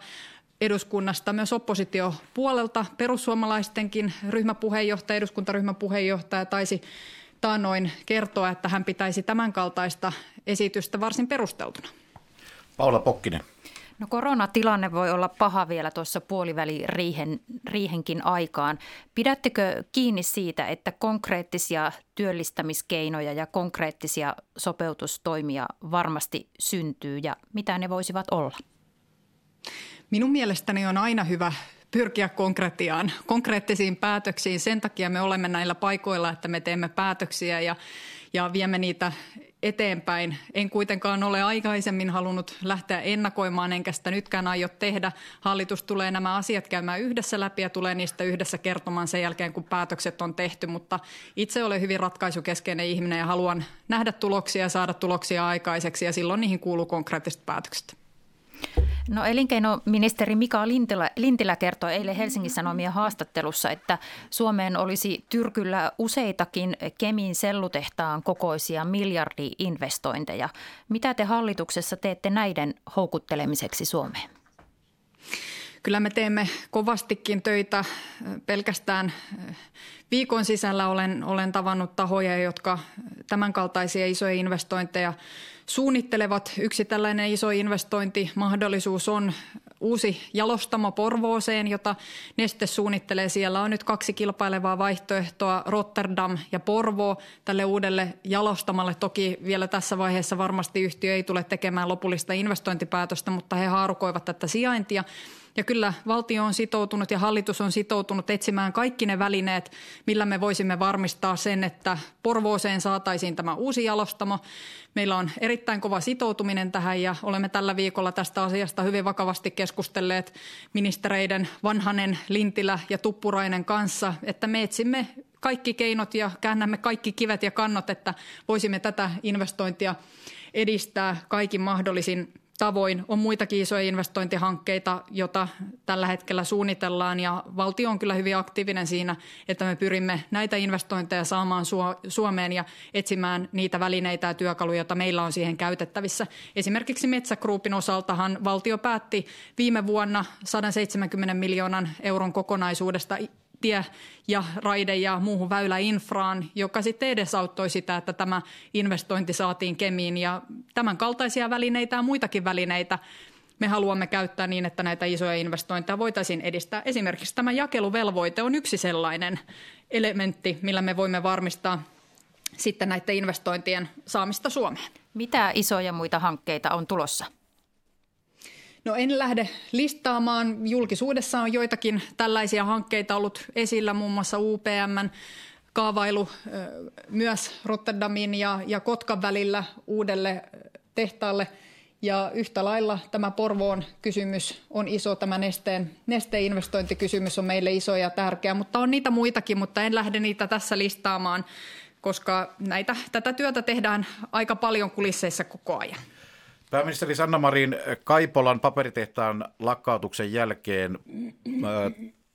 C: eduskunnasta, myös oppositiopuolelta. Perussuomalaistenkin ryhmäpuheenjohtaja, eduskuntaryhmän puheenjohtaja taisi taannoin kertoa, että hän pitäisi tämänkaltaista esitystä varsin perusteltuna.
B: Paula Pokkinen.
D: No koronatilanne voi olla paha vielä tuossa puoliväli-riihen, riihenkin aikaan. Pidättekö kiinni siitä, että konkreettisia työllistämiskeinoja ja konkreettisia sopeutustoimia varmasti syntyy ja mitä ne voisivat olla?
C: Minun mielestäni on aina hyvä pyrkiä konkretiaan, konkreettisiin päätöksiin. Sen takia me olemme näillä paikoilla, että me teemme päätöksiä ja, ja viemme niitä eteenpäin. En kuitenkaan ole aikaisemmin halunnut lähteä ennakoimaan, enkä sitä nytkään aio tehdä. Hallitus tulee nämä asiat käymään yhdessä läpi ja tulee niistä yhdessä kertomaan sen jälkeen, kun päätökset on tehty. Mutta itse olen hyvin ratkaisukeskeinen ihminen ja haluan nähdä tuloksia ja saada tuloksia aikaiseksi ja silloin niihin kuuluu konkreettiset päätökset.
D: No elinkeinoministeri Mika Lintilä, Lintilä kertoi eilen Helsingin Sanomien haastattelussa, että Suomeen olisi tyrkyllä useitakin Kemin sellutehtaan kokoisia miljardi-investointeja. Mitä te hallituksessa teette näiden houkuttelemiseksi Suomeen?
C: Kyllä me teemme kovastikin töitä. Pelkästään viikon sisällä olen, olen tavannut tahoja, jotka tämänkaltaisia isoja investointeja suunnittelevat. Yksi tällainen iso investointimahdollisuus on uusi jalostamo Porvooseen, jota Neste suunnittelee. Siellä on nyt kaksi kilpailevaa vaihtoehtoa, Rotterdam ja Porvoo tälle uudelle jalostamalle. Toki vielä tässä vaiheessa varmasti yhtiö ei tule tekemään lopullista investointipäätöstä, mutta he haarukoivat tätä sijaintia. Ja kyllä valtio on sitoutunut ja hallitus on sitoutunut etsimään kaikki ne välineet, millä me voisimme varmistaa sen, että Porvooseen saataisiin tämä uusi jalostamo. Meillä on erittäin kova sitoutuminen tähän ja olemme tällä viikolla tästä asiasta hyvin vakavasti keskustelleet ministereiden Vanhanen, Lintilä ja Tuppurainen kanssa, että me etsimme kaikki keinot ja käännämme kaikki kivet ja kannot, että voisimme tätä investointia edistää kaikin mahdollisin tavoin. On muitakin isoja investointihankkeita, joita tällä hetkellä suunnitellaan ja valtio on kyllä hyvin aktiivinen siinä, että me pyrimme näitä investointeja saamaan Suomeen ja etsimään niitä välineitä ja työkaluja, joita meillä on siihen käytettävissä. Esimerkiksi Metsägruupin osaltahan valtio päätti viime vuonna 170 miljoonan euron kokonaisuudesta tie- ja raide- ja muuhun väyläinfraan, joka sitten edesauttoi sitä, että tämä investointi saatiin Kemiin. Ja tämän kaltaisia välineitä ja muitakin välineitä me haluamme käyttää niin, että näitä isoja investointeja voitaisiin edistää. Esimerkiksi tämä jakeluvelvoite on yksi sellainen elementti, millä me voimme varmistaa sitten näiden investointien saamista Suomeen.
D: Mitä isoja muita hankkeita on tulossa?
C: No en lähde listaamaan. Julkisuudessa on joitakin tällaisia hankkeita ollut esillä, muun muassa UPMn kaavailu myös Rotterdamin ja, ja Kotkan välillä uudelle tehtaalle. Ja yhtä lailla tämä Porvoon kysymys on iso, tämä nesteen, nesteen investointikysymys on meille iso ja tärkeä, mutta on niitä muitakin, mutta en lähde niitä tässä listaamaan, koska näitä, tätä työtä tehdään aika paljon kulisseissa koko ajan.
B: Pääministeri Sanna Marin, Kaipolan paperitehtaan lakkautuksen jälkeen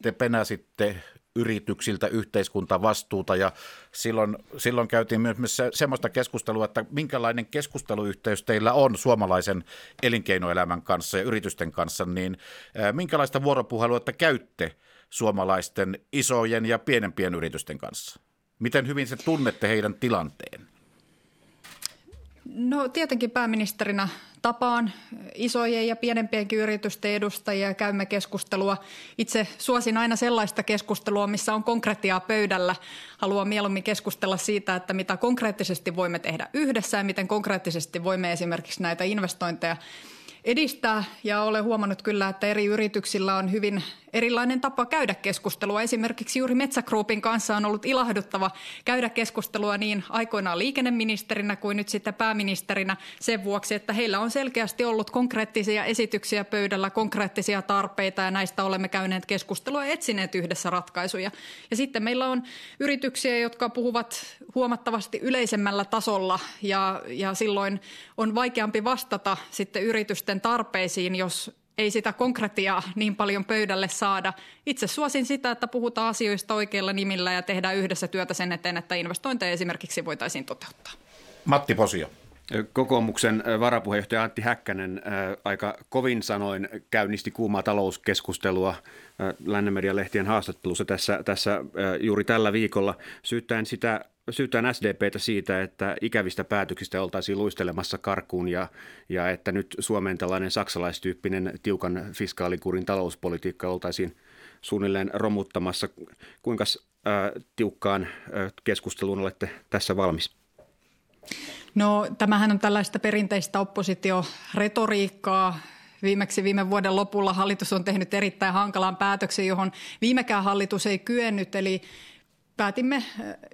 B: te penäsitte yrityksiltä yhteiskuntavastuuta ja silloin, silloin käytiin myös se, semmoista keskustelua, että minkälainen keskusteluyhteys teillä on suomalaisen elinkeinoelämän kanssa ja yritysten kanssa, niin minkälaista vuoropuhelua te käytte suomalaisten isojen ja pienempien yritysten kanssa? Miten hyvin se tunnette heidän tilanteen?
C: No tietenkin pääministerinä tapaan isojen ja pienempienkin yritysten edustajia ja käymme keskustelua. Itse suosin aina sellaista keskustelua, missä on konkretiaa pöydällä. Haluan mieluummin keskustella siitä, että mitä konkreettisesti voimme tehdä yhdessä ja miten konkreettisesti voimme esimerkiksi näitä investointeja edistää. Ja olen huomannut kyllä, että eri yrityksillä on hyvin erilainen tapa käydä keskustelua. Esimerkiksi juuri Metsägruupin kanssa on ollut ilahduttava käydä keskustelua niin aikoinaan liikenneministerinä kuin nyt sitten pääministerinä sen vuoksi, että heillä on selkeästi ollut konkreettisia esityksiä pöydällä, konkreettisia tarpeita ja näistä olemme käyneet keskustelua ja etsineet yhdessä ratkaisuja. Ja sitten meillä on yrityksiä, jotka puhuvat huomattavasti yleisemmällä tasolla ja, ja silloin on vaikeampi vastata sitten yritysten tarpeisiin, jos ei sitä konkretiaa niin paljon pöydälle saada. Itse suosin sitä, että puhutaan asioista oikeilla nimillä ja tehdään yhdessä työtä sen eteen, että investointeja esimerkiksi voitaisiin toteuttaa.
B: Matti Posio.
E: Kokoomuksen varapuheenjohtaja Antti Häkkänen aika kovin sanoin käynnisti kuumaa talouskeskustelua Lännemedian lehtien haastattelussa tässä, tässä juuri tällä viikolla syyttäen sitä syytään SDPtä siitä, että ikävistä päätöksistä oltaisiin luistelemassa karkuun ja, ja että nyt Suomen tällainen saksalaistyyppinen tiukan fiskaalikurin talouspolitiikka oltaisiin suunnilleen romuttamassa. Kuinka äh, tiukkaan äh, keskusteluun olette tässä valmis?
C: No tämähän on tällaista perinteistä oppositioretoriikkaa. Viimeksi viime vuoden lopulla hallitus on tehnyt erittäin hankalan päätöksen, johon viimekään hallitus ei kyennyt, eli päätimme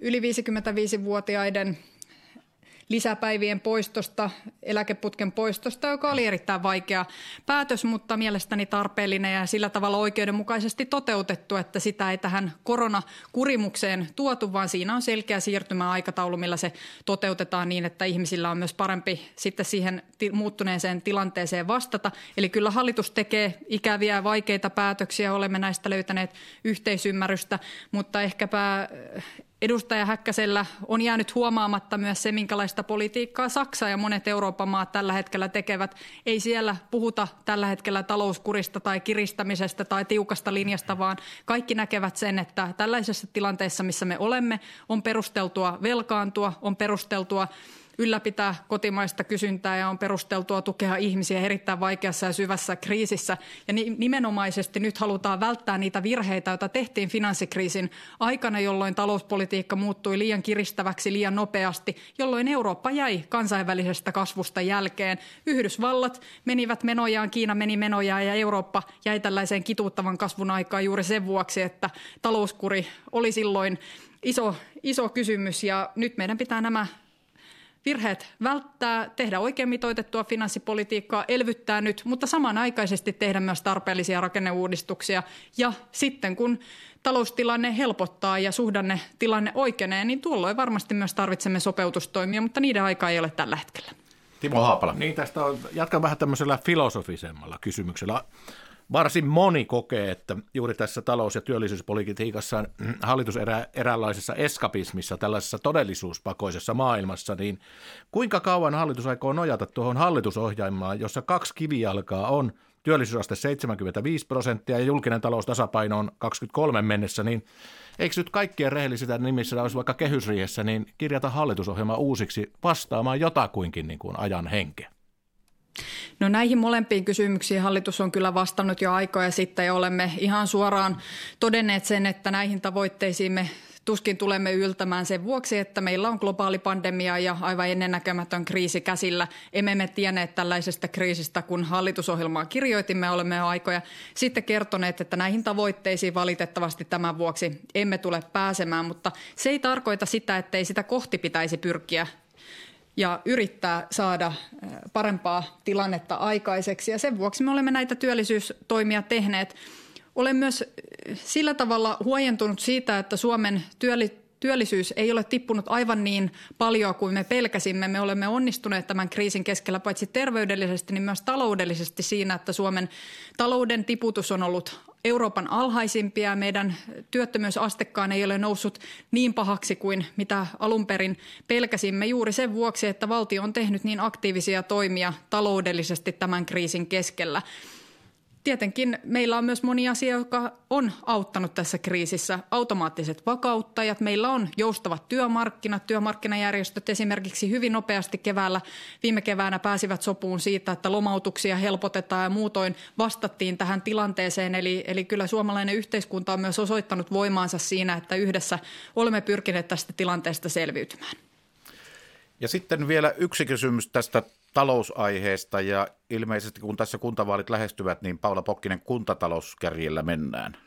C: yli 55-vuotiaiden lisäpäivien poistosta, eläkeputken poistosta, joka oli erittäin vaikea päätös, mutta mielestäni tarpeellinen ja sillä tavalla oikeudenmukaisesti toteutettu, että sitä ei tähän koronakurimukseen tuotu, vaan siinä on selkeä siirtymäaikataulu, millä se toteutetaan niin, että ihmisillä on myös parempi sitten siihen muuttuneeseen tilanteeseen vastata. Eli kyllä hallitus tekee ikäviä ja vaikeita päätöksiä, olemme näistä löytäneet yhteisymmärrystä, mutta ehkäpä Edustaja Häkkäsellä on jäänyt huomaamatta myös se, minkälaista politiikkaa Saksa ja monet Euroopan maat tällä hetkellä tekevät. Ei siellä puhuta tällä hetkellä talouskurista tai kiristämisestä tai tiukasta linjasta, vaan kaikki näkevät sen, että tällaisessa tilanteessa, missä me olemme, on perusteltua velkaantua, on perusteltua ylläpitää kotimaista kysyntää ja on perusteltua tukea ihmisiä erittäin vaikeassa ja syvässä kriisissä. Ja nimenomaisesti nyt halutaan välttää niitä virheitä, joita tehtiin finanssikriisin aikana, jolloin talouspolitiikka muuttui liian kiristäväksi liian nopeasti, jolloin Eurooppa jäi kansainvälisestä kasvusta jälkeen. Yhdysvallat menivät menojaan, Kiina meni menojaan ja Eurooppa jäi tällaiseen kituuttavan kasvun aikaan juuri sen vuoksi, että talouskuri oli silloin iso, iso kysymys ja nyt meidän pitää nämä virheet välttää, tehdä oikein mitoitettua finanssipolitiikkaa, elvyttää nyt, mutta samanaikaisesti tehdä myös tarpeellisia rakenneuudistuksia. Ja sitten kun taloustilanne helpottaa ja suhdannetilanne oikeenee, niin tuolloin varmasti myös tarvitsemme sopeutustoimia, mutta niiden aika ei ole tällä hetkellä.
B: Timo Haapala.
F: Niin, tästä on, jatkan vähän tämmöisellä filosofisemmalla kysymyksellä. Varsin moni kokee, että juuri tässä talous- ja työllisyyspolitiikassa hallitus erä, eräänlaisessa eskapismissa, tällaisessa todellisuuspakoisessa maailmassa, niin kuinka kauan hallitus aikoo nojata tuohon hallitusohjelmaan, jossa kaksi kivijalkaa on työllisyysaste 75 prosenttia ja julkinen talous tasapaino on 23 mennessä, niin eikö nyt kaikkien rehellisistä nimissä olisi vaikka kehysriihessä, niin kirjata hallitusohjelma uusiksi vastaamaan jotakuinkin niin kuin ajan henkeä?
C: No näihin molempiin kysymyksiin hallitus on kyllä vastannut jo aikoja sitten ja olemme ihan suoraan todenneet sen, että näihin tavoitteisiin me tuskin tulemme yltämään sen vuoksi, että meillä on globaali pandemia ja aivan ennennäkemätön kriisi käsillä. Emme me tienneet tällaisesta kriisistä, kun hallitusohjelmaa kirjoitimme. Olemme jo aikoja sitten kertoneet, että näihin tavoitteisiin valitettavasti tämän vuoksi emme tule pääsemään, mutta se ei tarkoita sitä, että ei sitä kohti pitäisi pyrkiä ja yrittää saada parempaa tilannetta aikaiseksi. Ja sen vuoksi me olemme näitä työllisyystoimia tehneet. Olen myös sillä tavalla huojentunut siitä, että Suomen työllisyys ei ole tippunut aivan niin paljon kuin me pelkäsimme. Me olemme onnistuneet tämän kriisin keskellä paitsi terveydellisesti, niin myös taloudellisesti siinä, että Suomen talouden tiputus on ollut Euroopan alhaisimpia. Meidän työttömyysastekkaan ei ole noussut niin pahaksi kuin mitä alun perin pelkäsimme juuri sen vuoksi, että valtio on tehnyt niin aktiivisia toimia taloudellisesti tämän kriisin keskellä. Tietenkin meillä on myös moni asia, joka on auttanut tässä kriisissä. Automaattiset vakauttajat, meillä on joustavat työmarkkinat. Työmarkkinajärjestöt esimerkiksi hyvin nopeasti keväällä, viime keväänä pääsivät sopuun siitä, että lomautuksia helpotetaan ja muutoin vastattiin tähän tilanteeseen. Eli, eli kyllä suomalainen yhteiskunta on myös osoittanut voimaansa siinä, että yhdessä olemme pyrkineet tästä tilanteesta selviytymään.
B: Ja sitten vielä yksi kysymys tästä talousaiheesta ja ilmeisesti kun tässä kuntavaalit lähestyvät, niin Paula Pokkinen kuntatalouskärjellä mennään.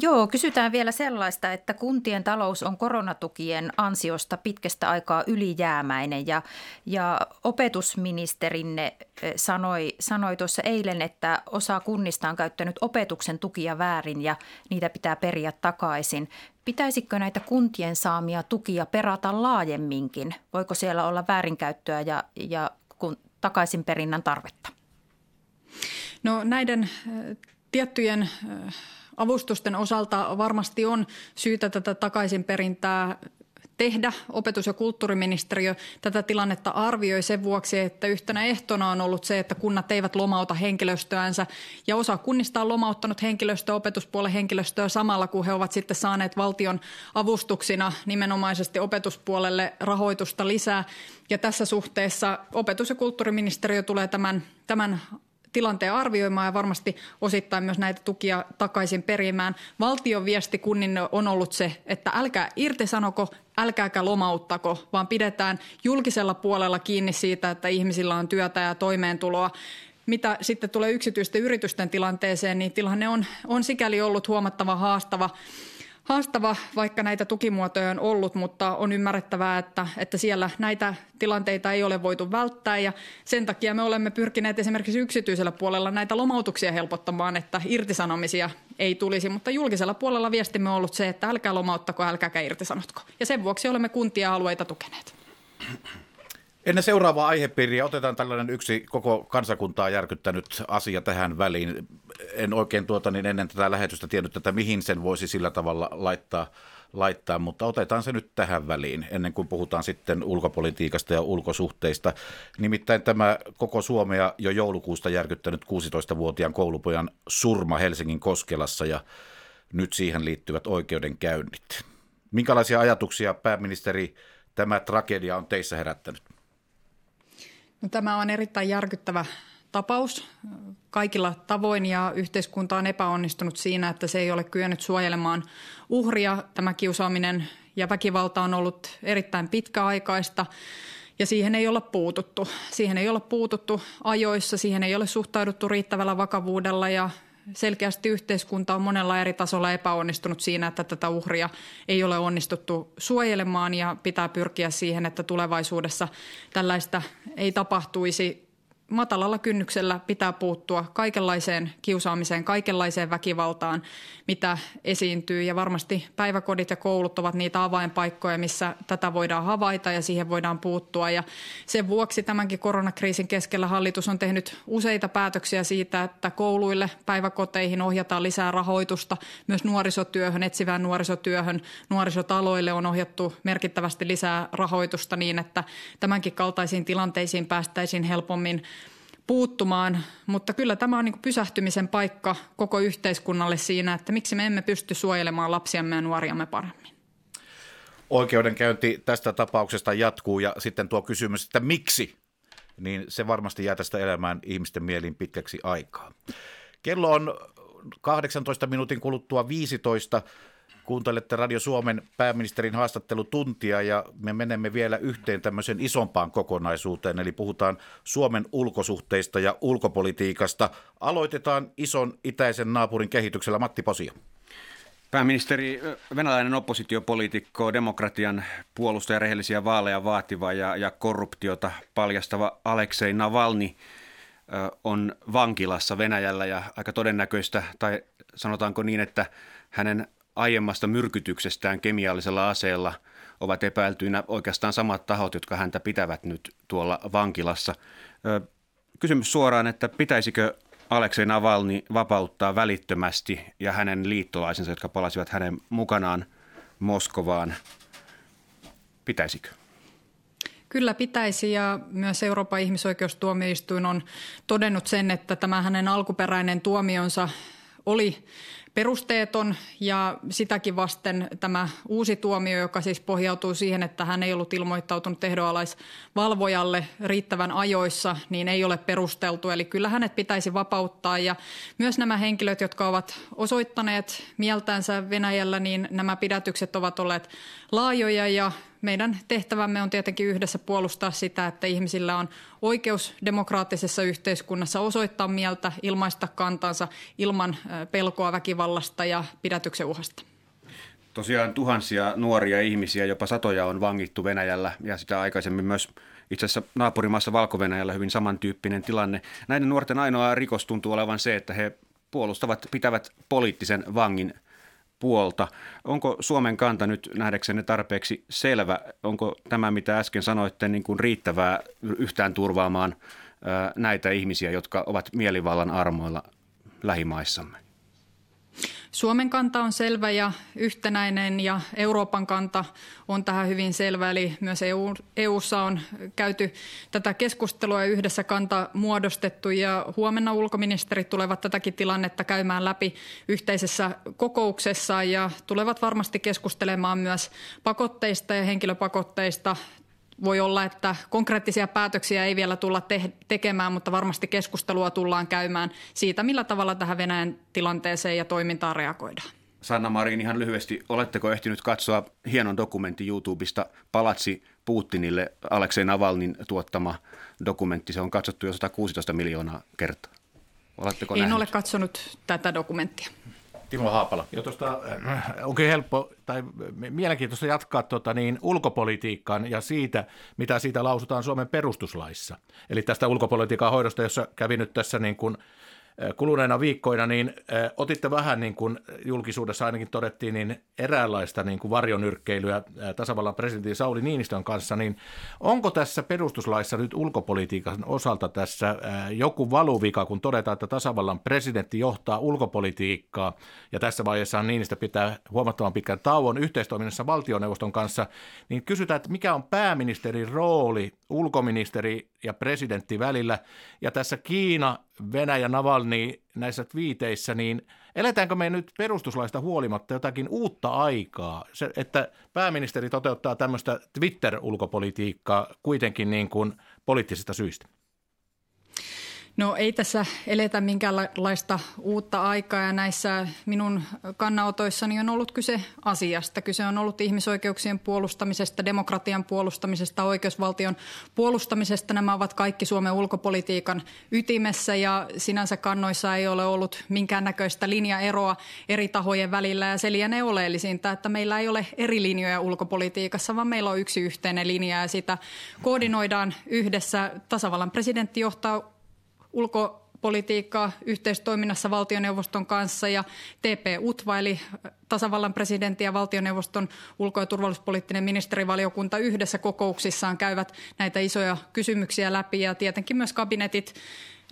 D: Joo, kysytään vielä sellaista, että kuntien talous on koronatukien ansiosta pitkästä aikaa ylijäämäinen ja, ja opetusministerinne eh, sanoi, sanoi tuossa eilen, että osa kunnista on käyttänyt opetuksen tukia väärin ja niitä pitää periä takaisin. Pitäisikö näitä kuntien saamia tukia perata laajemminkin? Voiko siellä olla väärinkäyttöä ja, ja kun, takaisinperinnän tarvetta?
C: No näiden äh, tiettyjen äh, avustusten osalta varmasti on syytä tätä takaisinperintää tehdä. Opetus- ja kulttuuriministeriö tätä tilannetta arvioi sen vuoksi, että yhtenä ehtona on ollut se, että kunnat eivät lomauta henkilöstöänsä. Ja osa kunnista on lomauttanut henkilöstöä, opetuspuolen henkilöstöä samalla, kun he ovat sitten saaneet valtion avustuksina nimenomaisesti opetuspuolelle rahoitusta lisää. Ja tässä suhteessa opetus- ja kulttuuriministeriö tulee tämän, tämän tilanteen arvioimaan ja varmasti osittain myös näitä tukia takaisin perimään. Valtion viesti kunninne on ollut se, että älkää irtisanoko, älkääkä lomauttako, vaan pidetään julkisella puolella kiinni siitä, että ihmisillä on työtä ja toimeentuloa. Mitä sitten tulee yksityisten yritysten tilanteeseen, niin tilanne on, on sikäli ollut huomattava haastava haastava, vaikka näitä tukimuotoja on ollut, mutta on ymmärrettävää, että, että siellä näitä tilanteita ei ole voitu välttää ja sen takia me olemme pyrkineet esimerkiksi yksityisellä puolella näitä lomautuksia helpottamaan, että irtisanomisia ei tulisi, mutta julkisella puolella viestimme on ollut se, että älkää lomauttako, älkääkä irtisanotko. Ja sen vuoksi olemme kuntia alueita tukeneet.
B: Ennen seuraavaa aihepiiriä otetaan tällainen yksi koko kansakuntaa järkyttänyt asia tähän väliin. En oikein tuota niin ennen tätä lähetystä tiennyt, että mihin sen voisi sillä tavalla laittaa, laittaa, mutta otetaan se nyt tähän väliin ennen kuin puhutaan sitten ulkopolitiikasta ja ulkosuhteista. Nimittäin tämä koko Suomea jo joulukuusta järkyttänyt 16-vuotiaan koulupojan surma Helsingin Koskelassa ja nyt siihen liittyvät oikeudenkäynnit. Minkälaisia ajatuksia pääministeri tämä tragedia on teissä herättänyt?
C: No, tämä on erittäin järkyttävä tapaus kaikilla tavoin ja yhteiskunta on epäonnistunut siinä, että se ei ole kyennyt suojelemaan uhria. Tämä kiusaaminen ja väkivalta on ollut erittäin pitkäaikaista ja siihen ei olla puututtu. Siihen ei olla puututtu ajoissa, siihen ei ole suhtauduttu riittävällä vakavuudella ja selkeästi yhteiskunta on monella eri tasolla epäonnistunut siinä, että tätä uhria ei ole onnistuttu suojelemaan ja pitää pyrkiä siihen, että tulevaisuudessa tällaista ei tapahtuisi matalalla kynnyksellä pitää puuttua kaikenlaiseen kiusaamiseen, kaikenlaiseen väkivaltaan, mitä esiintyy. Ja varmasti päiväkodit ja koulut ovat niitä avainpaikkoja, missä tätä voidaan havaita ja siihen voidaan puuttua. Ja sen vuoksi tämänkin koronakriisin keskellä hallitus on tehnyt useita päätöksiä siitä, että kouluille, päiväkoteihin ohjataan lisää rahoitusta. Myös nuorisotyöhön, etsivään nuorisotyöhön, nuorisotaloille on ohjattu merkittävästi lisää rahoitusta niin, että tämänkin kaltaisiin tilanteisiin päästäisiin helpommin puuttumaan, mutta kyllä tämä on niin pysähtymisen paikka koko yhteiskunnalle siinä, että miksi me emme pysty suojelemaan lapsiamme ja nuoriamme paremmin.
B: Oikeudenkäynti tästä tapauksesta jatkuu ja sitten tuo kysymys, että miksi, niin se varmasti jää tästä elämään ihmisten mieliin pitkäksi aikaa. Kello on 18 minuutin kuluttua 15. Kuuntelette Radio Suomen pääministerin haastattelutuntia ja me menemme vielä yhteen tämmöisen isompaan kokonaisuuteen, eli puhutaan Suomen ulkosuhteista ja ulkopolitiikasta. Aloitetaan ison itäisen naapurin kehityksellä. Matti Posio.
E: Pääministeri, venäläinen oppositiopoliitikko, demokratian puolustaja, rehellisiä vaaleja vaativa ja, ja korruptiota paljastava Aleksei Navalni on vankilassa Venäjällä ja aika todennäköistä, tai sanotaanko niin, että hänen aiemmasta myrkytyksestään kemiallisella aseella ovat epäiltyinä oikeastaan samat tahot, jotka häntä pitävät nyt tuolla vankilassa. Kysymys suoraan, että pitäisikö Aleksei Navalni vapauttaa välittömästi ja hänen liittolaisensa, jotka palasivat hänen mukanaan Moskovaan. Pitäisikö?
C: Kyllä pitäisi ja myös Euroopan ihmisoikeustuomioistuin on todennut sen, että tämä hänen alkuperäinen tuomionsa oli perusteeton ja sitäkin vasten tämä uusi tuomio, joka siis pohjautuu siihen, että hän ei ollut ilmoittautunut ehdonalaisvalvojalle riittävän ajoissa, niin ei ole perusteltu. Eli kyllä hänet pitäisi vapauttaa ja myös nämä henkilöt, jotka ovat osoittaneet mieltänsä Venäjällä, niin nämä pidätykset ovat olleet laajoja ja meidän tehtävämme on tietenkin yhdessä puolustaa sitä, että ihmisillä on oikeus demokraattisessa yhteiskunnassa osoittaa mieltä, ilmaista kantansa ilman pelkoa väkivallasta ja pidätyksen uhasta.
E: Tosiaan tuhansia nuoria ihmisiä, jopa satoja on vangittu Venäjällä ja sitä aikaisemmin myös itse asiassa naapurimaassa valko hyvin samantyyppinen tilanne. Näiden nuorten ainoa rikos tuntuu olevan se, että he puolustavat, pitävät poliittisen vangin puolta. Onko Suomen kanta nyt nähdäksenne tarpeeksi selvä? Onko tämä, mitä äsken sanoitte, niin kuin riittävää yhtään turvaamaan näitä ihmisiä, jotka ovat mielivallan armoilla lähimaissamme?
C: Suomen kanta on selvä ja yhtenäinen ja Euroopan kanta on tähän hyvin selvä. Eli myös EU, EUssa on käyty tätä keskustelua ja yhdessä kanta muodostettu ja huomenna ulkoministerit tulevat tätäkin tilannetta käymään läpi yhteisessä kokouksessa ja tulevat varmasti keskustelemaan myös pakotteista ja henkilöpakotteista voi olla, että konkreettisia päätöksiä ei vielä tulla te- tekemään, mutta varmasti keskustelua tullaan käymään siitä, millä tavalla tähän Venäjän tilanteeseen ja toimintaan reagoidaan.
E: Sanna Marin, ihan lyhyesti, oletteko ehtinyt katsoa hienon dokumentti YouTubesta Palatsi Putinille, Aleksei Navalnin tuottama dokumentti. Se on katsottu jo 116 miljoonaa kertaa.
C: Oletteko en nähnyt? ole katsonut tätä dokumenttia.
B: Timo Haapala.
F: Jo tuosta äh, onkin helppo tai mielenkiintoista jatkaa tuota, niin ulkopolitiikkaan ja siitä, mitä siitä lausutaan Suomen perustuslaissa. Eli tästä ulkopolitiikan hoidosta, jossa kävi nyt tässä niin kuin – kuluneina viikkoina, niin otitte vähän niin kuin julkisuudessa ainakin todettiin, niin eräänlaista niin kuin varjonyrkkeilyä tasavallan presidentin Sauli Niinistön kanssa, niin onko tässä perustuslaissa nyt ulkopolitiikan osalta tässä joku valuvika, kun todetaan, että tasavallan presidentti johtaa ulkopolitiikkaa? Ja tässä vaiheessa Niinistö pitää huomattavan pitkän tauon yhteistoiminnassa valtioneuvoston kanssa, niin kysytään, että mikä on pääministerin rooli ulkoministeri ja presidentti välillä? Ja tässä Kiina, Venäjä, Navalny näissä twiiteissä, niin eletäänkö me nyt perustuslaista huolimatta jotakin uutta aikaa, se, että pääministeri toteuttaa tämmöistä Twitter-ulkopolitiikkaa kuitenkin niin kuin poliittisista syistä?
C: No ei tässä eletä minkäänlaista uutta aikaa ja näissä minun kannanotoissani on ollut kyse asiasta. Kyse on ollut ihmisoikeuksien puolustamisesta, demokratian puolustamisesta, oikeusvaltion puolustamisesta. Nämä ovat kaikki Suomen ulkopolitiikan ytimessä ja sinänsä kannoissa ei ole ollut minkäännäköistä linjaeroa eri tahojen välillä ja se lienee oleellisinta, että meillä ei ole eri linjoja ulkopolitiikassa, vaan meillä on yksi yhteinen linja ja sitä koordinoidaan yhdessä. Tasavallan presidentti johtaa ulkopolitiikkaa yhteistoiminnassa valtioneuvoston kanssa ja TP-UTVA eli tasavallan presidentti ja valtioneuvoston ulko- ja turvallisuuspoliittinen ministerivaliokunta yhdessä kokouksissaan käyvät näitä isoja kysymyksiä läpi ja tietenkin myös kabinetit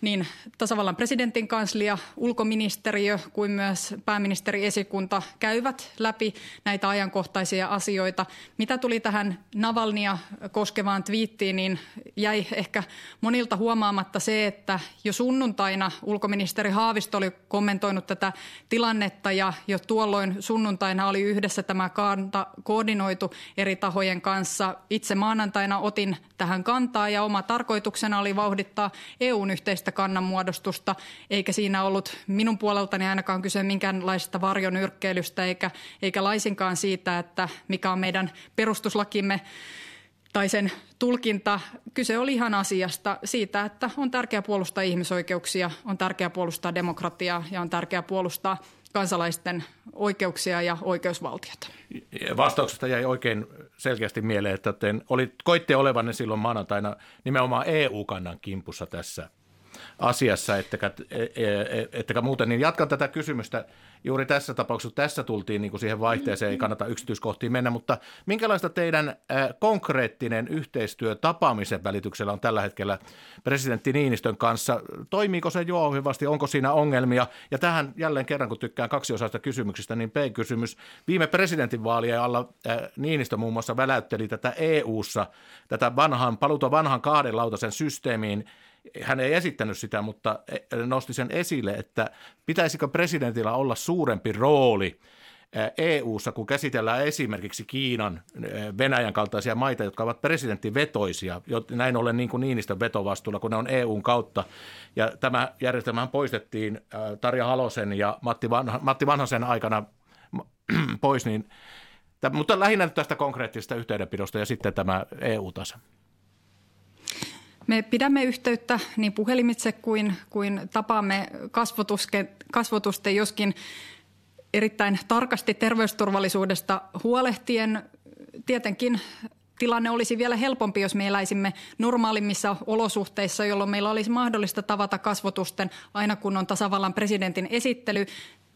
C: niin tasavallan presidentin kanslia, ulkoministeriö kuin myös pääministeriesikunta käyvät läpi näitä ajankohtaisia asioita. Mitä tuli tähän Navalnia koskevaan twiittiin, niin jäi ehkä monilta huomaamatta se, että jo sunnuntaina ulkoministeri Haavisto oli kommentoinut tätä tilannetta ja jo tuolloin sunnuntaina oli yhdessä tämä kanta koordinoitu eri tahojen kanssa. Itse maanantaina otin tähän kantaa ja oma tarkoituksena oli vauhdittaa EUn yhteistä kannanmuodostusta, eikä siinä ollut minun puoleltani ainakaan kyse minkäänlaisesta varjonyrkkeilystä eikä, eikä laisinkaan siitä, että mikä on meidän perustuslakimme tai sen tulkinta. Kyse oli ihan asiasta siitä, että on tärkeää puolustaa ihmisoikeuksia, on tärkeää puolustaa demokratiaa ja on tärkeää puolustaa kansalaisten oikeuksia ja oikeusvaltiota.
F: Vastauksesta jäi oikein selkeästi mieleen, että te olit, koitte olevanne silloin maanantaina nimenomaan EU-kannan kimpussa tässä asiassa, ettekä, e, e, ettekä muuten, niin jatkan tätä kysymystä juuri tässä tapauksessa, tässä tultiin niin kuin siihen vaihteeseen, ei kannata yksityiskohtiin mennä, mutta minkälaista teidän konkreettinen yhteistyö tapaamisen välityksellä on tällä hetkellä presidentti Niinistön kanssa? Toimiiko se juohivasti, onko siinä ongelmia? Ja tähän jälleen kerran, kun tykkään kaksiosaista kysymyksistä, niin B-kysymys. Viime presidentinvaalien alla Niinistö muun muassa väläytteli tätä EU-ssa, tätä vanhan, paluuta vanhan kahden lautasen systeemiin, hän ei esittänyt sitä, mutta nosti sen esille, että pitäisikö presidentillä olla suurempi rooli EU-ssa, kun käsitellään esimerkiksi Kiinan, Venäjän kaltaisia maita, jotka ovat presidenttivetoisia, näin ollen niin kuin Niinistön vetovastuulla, kun ne on EUn kautta. Ja tämä järjestelmä poistettiin Tarja Halosen ja Matti, Vanha, Matti Vanhasen aikana pois, niin, mutta lähinnä tästä konkreettisesta yhteydenpidosta ja sitten tämä EU-tasa.
C: Me pidämme yhteyttä niin puhelimitse kuin, kuin tapaamme kasvotusten, joskin erittäin tarkasti terveysturvallisuudesta huolehtien. Tietenkin tilanne olisi vielä helpompi, jos me eläisimme normaalimmissa olosuhteissa, jolloin meillä olisi mahdollista tavata kasvotusten aina kun on tasavallan presidentin esittely.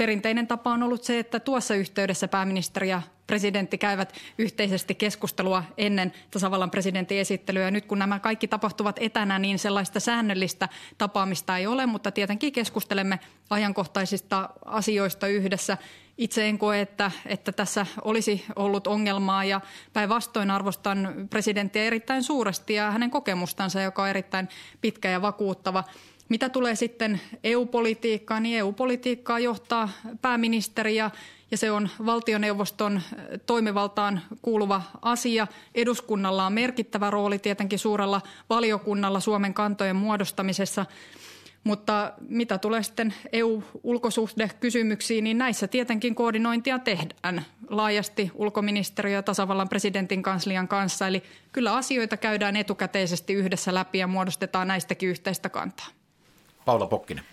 C: Perinteinen tapa on ollut se, että tuossa yhteydessä pääministeri ja presidentti käyvät yhteisesti keskustelua ennen tasavallan presidentin esittelyä. Ja nyt kun nämä kaikki tapahtuvat etänä, niin sellaista säännöllistä tapaamista ei ole, mutta tietenkin keskustelemme ajankohtaisista asioista yhdessä. Itse en koe, että, että tässä olisi ollut ongelmaa ja päinvastoin arvostan presidenttiä erittäin suuresti ja hänen kokemustansa, joka on erittäin pitkä ja vakuuttava. Mitä tulee sitten EU-politiikkaan, niin EU-politiikkaa johtaa pääministeri ja, ja se on valtioneuvoston toimivaltaan kuuluva asia. Eduskunnalla on merkittävä rooli tietenkin suurella valiokunnalla Suomen kantojen muodostamisessa. Mutta mitä tulee sitten EU-ulkosuhdekysymyksiin, niin näissä tietenkin koordinointia tehdään laajasti ulkoministeriö ja tasavallan presidentin kanslian kanssa. Eli kyllä asioita käydään etukäteisesti yhdessä läpi ja muodostetaan näistäkin yhteistä kantaa.
B: Paula Pokkinen.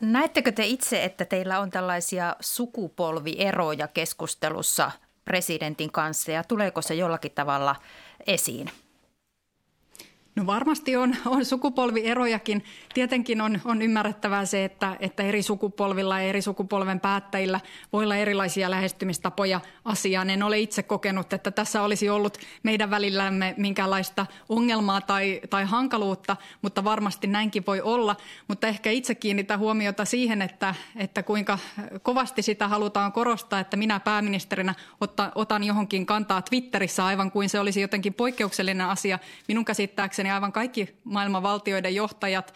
D: Näettekö te itse, että teillä on tällaisia sukupolvieroja keskustelussa presidentin kanssa ja tuleeko se jollakin tavalla esiin?
C: No varmasti on, on sukupolvierojakin. Tietenkin on, on ymmärrettävää se, että, että eri sukupolvilla ja eri sukupolven päättäjillä voi olla erilaisia lähestymistapoja asiaan. En ole itse kokenut, että tässä olisi ollut meidän välillämme minkäänlaista ongelmaa tai, tai hankaluutta, mutta varmasti näinkin voi olla. Mutta ehkä itse kiinnitän huomiota siihen, että, että kuinka kovasti sitä halutaan korostaa, että minä pääministerinä otta, otan johonkin kantaa Twitterissä aivan kuin se olisi jotenkin poikkeuksellinen asia. Minun käsittääkseni aivan kaikki maailman valtioiden johtajat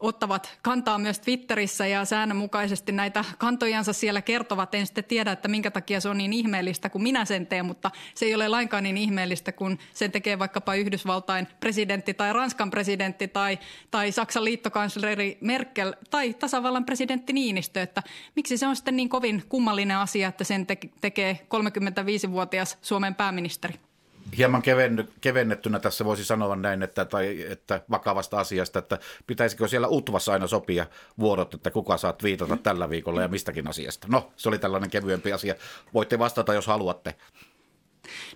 C: ottavat kantaa myös Twitterissä ja säännönmukaisesti näitä kantojansa siellä kertovat. En sitten tiedä, että minkä takia se on niin ihmeellistä, kun minä sen teen, mutta se ei ole lainkaan niin ihmeellistä, kun sen tekee vaikkapa Yhdysvaltain presidentti tai Ranskan presidentti tai, tai Saksan liittokansleri Merkel tai tasavallan presidentti Niinistö. Että miksi se on sitten niin kovin kummallinen asia, että sen te- tekee 35-vuotias Suomen pääministeri?
B: Hieman kevenny, kevennettynä tässä voisi sanoa näin, että, tai, että vakavasta asiasta, että pitäisikö siellä Utvassa aina sopia vuorot, että kuka saa viitata tällä viikolla ja mistäkin asiasta. No, se oli tällainen kevyempi asia. Voitte vastata, jos haluatte.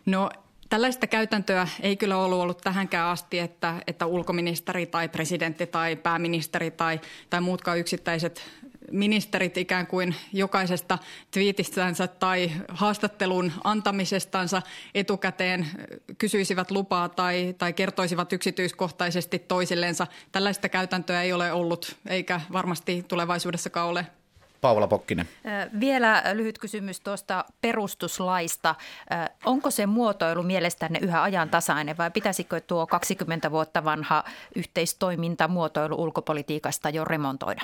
C: No Tällaista käytäntöä ei kyllä ollut ollut tähänkään asti, että, että ulkoministeri tai presidentti tai pääministeri tai, tai muutkaan yksittäiset ministerit ikään kuin jokaisesta twiitistänsä tai haastattelun antamisestansa etukäteen kysyisivät lupaa tai, tai kertoisivat yksityiskohtaisesti toisillensa. Tällaista käytäntöä ei ole ollut eikä varmasti tulevaisuudessakaan ole.
B: Paula Pokkinen.
D: Vielä lyhyt kysymys tuosta perustuslaista. Onko se muotoilu mielestänne yhä ajantasainen vai pitäisikö tuo 20 vuotta vanha yhteistoiminta muotoilu ulkopolitiikasta jo remontoida?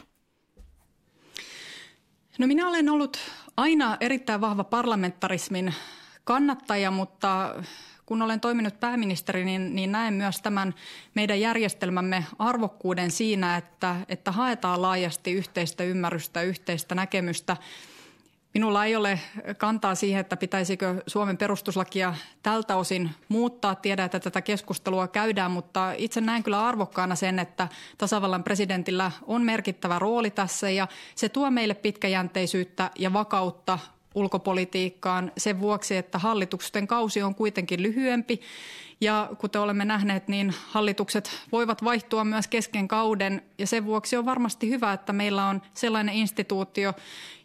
C: No minä olen ollut aina erittäin vahva parlamentarismin kannattaja, mutta kun olen toiminut pääministeri, niin, niin näen myös tämän meidän järjestelmämme arvokkuuden siinä, että, että haetaan laajasti yhteistä ymmärrystä, yhteistä näkemystä – Minulla ei ole kantaa siihen, että pitäisikö Suomen perustuslakia tältä osin muuttaa. Tiedän, että tätä keskustelua käydään, mutta itse näen kyllä arvokkaana sen, että tasavallan presidentillä on merkittävä rooli tässä ja se tuo meille pitkäjänteisyyttä ja vakautta ulkopolitiikkaan sen vuoksi, että hallituksen kausi on kuitenkin lyhyempi ja kuten olemme nähneet, niin hallitukset voivat vaihtua myös kesken kauden ja sen vuoksi on varmasti hyvä, että meillä on sellainen instituutio,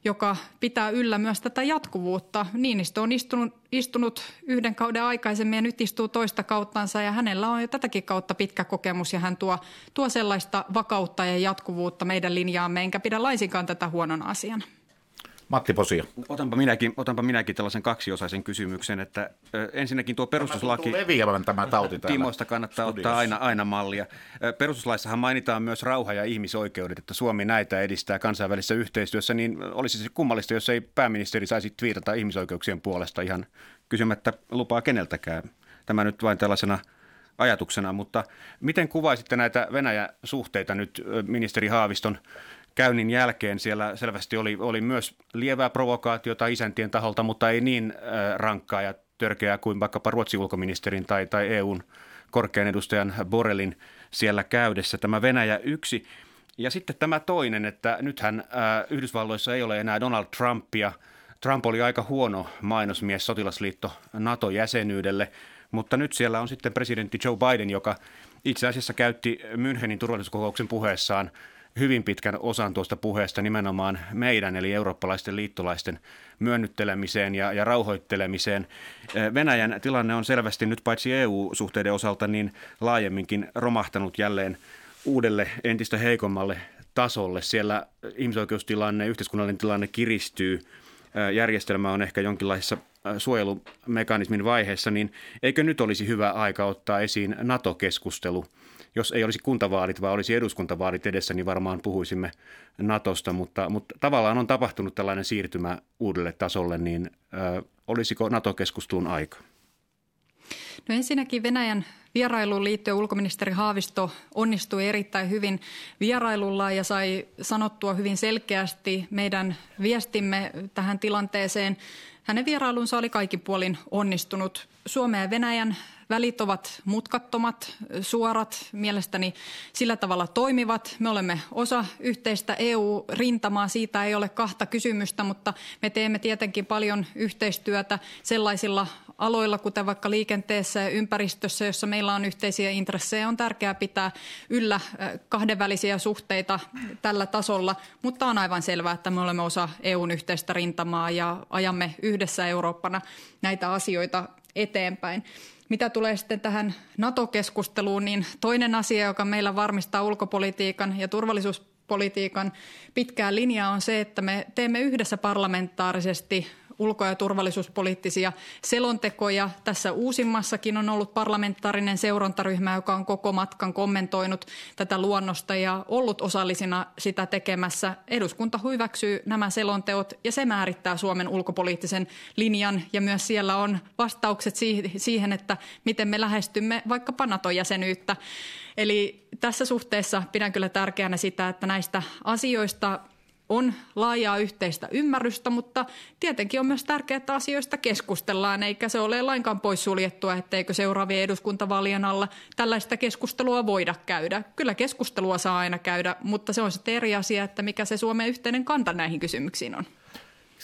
C: joka pitää yllä myös tätä jatkuvuutta. Niinistö on istunut, istunut yhden kauden aikaisemmin ja nyt istuu toista kauttansa ja hänellä on jo tätäkin kautta pitkä kokemus ja hän tuo, tuo sellaista vakautta ja jatkuvuutta meidän linjaamme, enkä pidä laisinkaan tätä huonona asiana.
B: Matti Posio.
E: Otanpa minäkin, otanpa minäkin tällaisen kaksiosaisen kysymyksen, että ensinnäkin tuo perustuslaki...
B: Leviävän tämä tauti
E: Timoista kannattaa studiossa. ottaa aina, aina mallia. Perustuslaissahan mainitaan myös rauha ja ihmisoikeudet, että Suomi näitä edistää kansainvälisessä yhteistyössä, niin olisi se kummallista, jos ei pääministeri saisi twiitata ihmisoikeuksien puolesta ihan kysymättä lupaa keneltäkään. Tämä nyt vain tällaisena ajatuksena, mutta miten kuvaisitte näitä Venäjä-suhteita nyt ministeri Haaviston käynnin jälkeen siellä selvästi oli, oli myös lievää provokaatiota isäntien taholta, mutta ei niin äh, rankkaa ja törkeää kuin vaikkapa Ruotsin ulkoministerin tai, tai EUn korkean edustajan Borelin siellä käydessä. Tämä Venäjä yksi. Ja sitten tämä toinen, että nythän äh, Yhdysvalloissa ei ole enää Donald Trumpia. Trump oli aika huono mainosmies sotilasliitto NATO-jäsenyydelle, mutta nyt siellä on sitten presidentti Joe Biden, joka itse asiassa käytti Münchenin turvallisuuskokouksen puheessaan – hyvin pitkän osan tuosta puheesta nimenomaan meidän eli eurooppalaisten liittolaisten myönnyttelemiseen ja, ja rauhoittelemiseen. Venäjän tilanne on selvästi nyt paitsi EU-suhteiden osalta niin laajemminkin romahtanut jälleen uudelle entistä heikommalle tasolle. Siellä ihmisoikeustilanne, yhteiskunnallinen tilanne kiristyy, järjestelmä on ehkä jonkinlaisessa suojelumekanismin vaiheessa, niin eikö nyt olisi hyvä aika ottaa esiin NATO-keskustelu – jos ei olisi kuntavaalit, vaan olisi eduskuntavaalit edessä, niin varmaan puhuisimme Natosta, mutta, mutta tavallaan on tapahtunut tällainen siirtymä uudelle tasolle, niin ö, olisiko NATO-keskustelun aika?
C: No ensinnäkin Venäjän vierailuun liittyen ulkoministeri Haavisto onnistui erittäin hyvin vierailulla ja sai sanottua hyvin selkeästi meidän viestimme tähän tilanteeseen. Hänen vierailunsa oli kaikin puolin onnistunut. Suomen ja Venäjän Välit ovat mutkattomat, suorat, mielestäni sillä tavalla toimivat. Me olemme osa yhteistä EU-rintamaa, siitä ei ole kahta kysymystä, mutta me teemme tietenkin paljon yhteistyötä sellaisilla aloilla, kuten vaikka liikenteessä ja ympäristössä, jossa meillä on yhteisiä intressejä. On tärkeää pitää yllä kahdenvälisiä suhteita tällä tasolla, mutta on aivan selvää, että me olemme osa EUn yhteistä rintamaa ja ajamme yhdessä Eurooppana näitä asioita eteenpäin. Mitä tulee sitten tähän NATO-keskusteluun, niin toinen asia, joka meillä varmistaa ulkopolitiikan ja turvallisuuspolitiikan pitkää linjaa on se, että me teemme yhdessä parlamentaarisesti ulko- ja turvallisuuspoliittisia selontekoja. Tässä uusimmassakin on ollut parlamentaarinen seurantaryhmä, joka on koko matkan kommentoinut tätä luonnosta ja ollut osallisina sitä tekemässä. Eduskunta hyväksyy nämä selonteot ja se määrittää Suomen ulkopoliittisen linjan ja myös siellä on vastaukset siihen, että miten me lähestymme vaikkapa NATO-jäsenyyttä. Eli tässä suhteessa pidän kyllä tärkeänä sitä, että näistä asioista on laajaa yhteistä ymmärrystä, mutta tietenkin on myös tärkeää, että asioista keskustellaan, eikä se ole lainkaan poissuljettua, etteikö seuraavien eduskuntavaalien alla tällaista keskustelua voida käydä. Kyllä keskustelua saa aina käydä, mutta se on sitten eri asia, että mikä se Suomen yhteinen kanta näihin kysymyksiin on.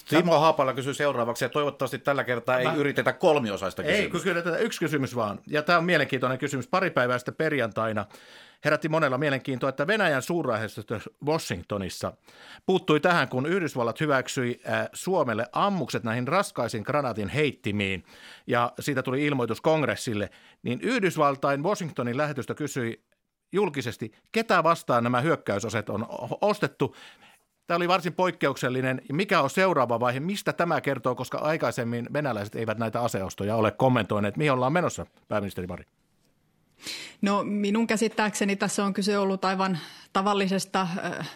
B: Timo Haapala kysyy seuraavaksi, ja toivottavasti tällä kertaa ei Mä... yritetä kolmiosaista kysymystä.
F: Ei, kyllä tätä yksi kysymys vaan. Ja tämä on mielenkiintoinen kysymys. Pari päivää sitten perjantaina herätti monella mielenkiintoa, että Venäjän suurlähetystö Washingtonissa puuttui tähän, kun Yhdysvallat hyväksyi äh, Suomelle ammukset näihin raskaisiin granaatin heittimiin, ja siitä tuli ilmoitus kongressille, niin Yhdysvaltain Washingtonin lähetystö kysyi julkisesti, ketä vastaan nämä hyökkäysoset on ostettu. Tämä oli varsin poikkeuksellinen. Mikä on seuraava vaihe? Mistä tämä kertoo, koska aikaisemmin venäläiset eivät näitä aseostoja ole kommentoineet? Mihin ollaan menossa, pääministeri Mari?
C: No minun käsittääkseni tässä on kyse ollut aivan tavallisesta äh,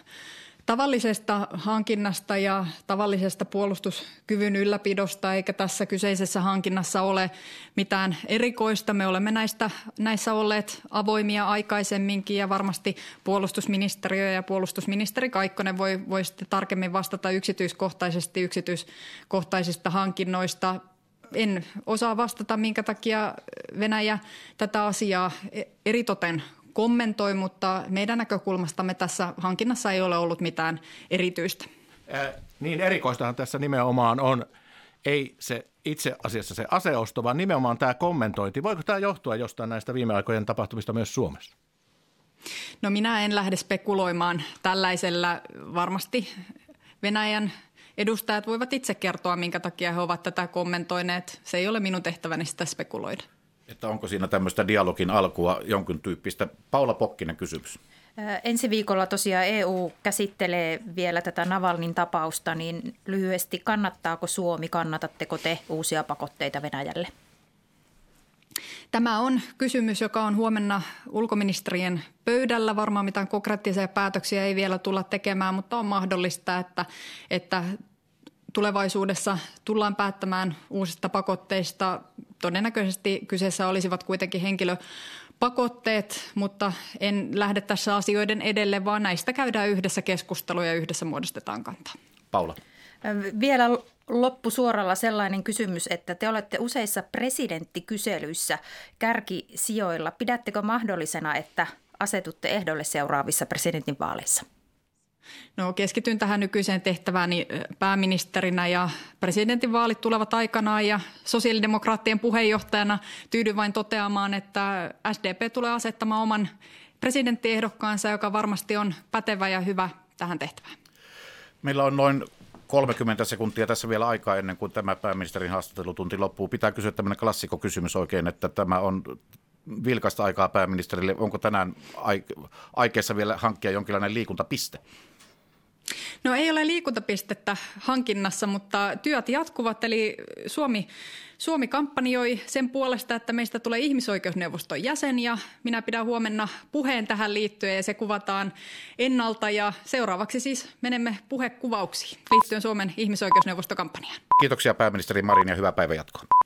C: tavallisesta hankinnasta ja tavallisesta puolustuskyvyn ylläpidosta, eikä tässä kyseisessä hankinnassa ole mitään erikoista. Me olemme näistä, näissä olleet avoimia aikaisemminkin ja varmasti puolustusministeriö ja puolustusministeri Kaikkonen voi, voi sitten tarkemmin vastata yksityiskohtaisesti yksityiskohtaisista hankinnoista. En osaa vastata, minkä takia Venäjä tätä asiaa eritoten kommentoi, mutta meidän näkökulmastamme tässä hankinnassa ei ole ollut mitään erityistä.
F: Äh, niin erikoistahan tässä nimenomaan on, ei se itse asiassa se aseosto, vaan nimenomaan tämä kommentointi. Voiko tämä johtua jostain näistä viime aikojen tapahtumista myös Suomessa?
C: No minä en lähde spekuloimaan tällaisella. Varmasti Venäjän edustajat voivat itse kertoa, minkä takia he ovat tätä kommentoineet. Se ei ole minun tehtäväni sitä spekuloida.
B: Että onko siinä tämmöistä dialogin alkua jonkin tyyppistä? Paula Pokkinen kysymys.
D: Ensi viikolla tosiaan EU käsittelee vielä tätä Navalnin tapausta, niin lyhyesti kannattaako Suomi, kannatatteko te uusia pakotteita Venäjälle?
C: Tämä on kysymys, joka on huomenna ulkoministerien pöydällä. Varmaan mitään konkreettisia päätöksiä ei vielä tulla tekemään, mutta on mahdollista, että, että tulevaisuudessa tullaan päättämään uusista pakotteista. Todennäköisesti kyseessä olisivat kuitenkin henkilöpakotteet, mutta en lähde tässä asioiden edelle, vaan näistä käydään yhdessä keskustelua ja yhdessä muodostetaan kantaa.
B: Paula.
D: Vielä loppusuoralla sellainen kysymys, että te olette useissa presidenttikyselyissä kärkisijoilla. Pidättekö mahdollisena, että asetutte ehdolle seuraavissa presidentinvaaleissa?
C: No keskityn tähän nykyiseen tehtävääni pääministerinä ja presidentinvaalit tulevat aikanaan ja sosiaalidemokraattien puheenjohtajana tyydyn vain toteamaan, että SDP tulee asettamaan oman presidenttiehdokkaansa, joka varmasti on pätevä ja hyvä tähän tehtävään.
B: Meillä on noin 30 sekuntia tässä vielä aikaa ennen kuin tämä pääministerin haastattelutunti loppuu. Pitää kysyä tämmöinen klassikokysymys oikein, että tämä on vilkasta aikaa pääministerille. Onko tänään aikeessa vielä hankkia jonkinlainen liikuntapiste?
C: No ei ole liikuntapistettä hankinnassa, mutta työt jatkuvat. Eli Suomi, Suomi kampanjoi sen puolesta, että meistä tulee ihmisoikeusneuvoston jäsen ja minä pidän huomenna puheen tähän liittyen ja se kuvataan ennalta. Ja seuraavaksi siis menemme puhekuvauksiin liittyen Suomen ihmisoikeusneuvostokampanjaan.
B: Kiitoksia pääministeri Marin ja hyvää päivänjatkoa.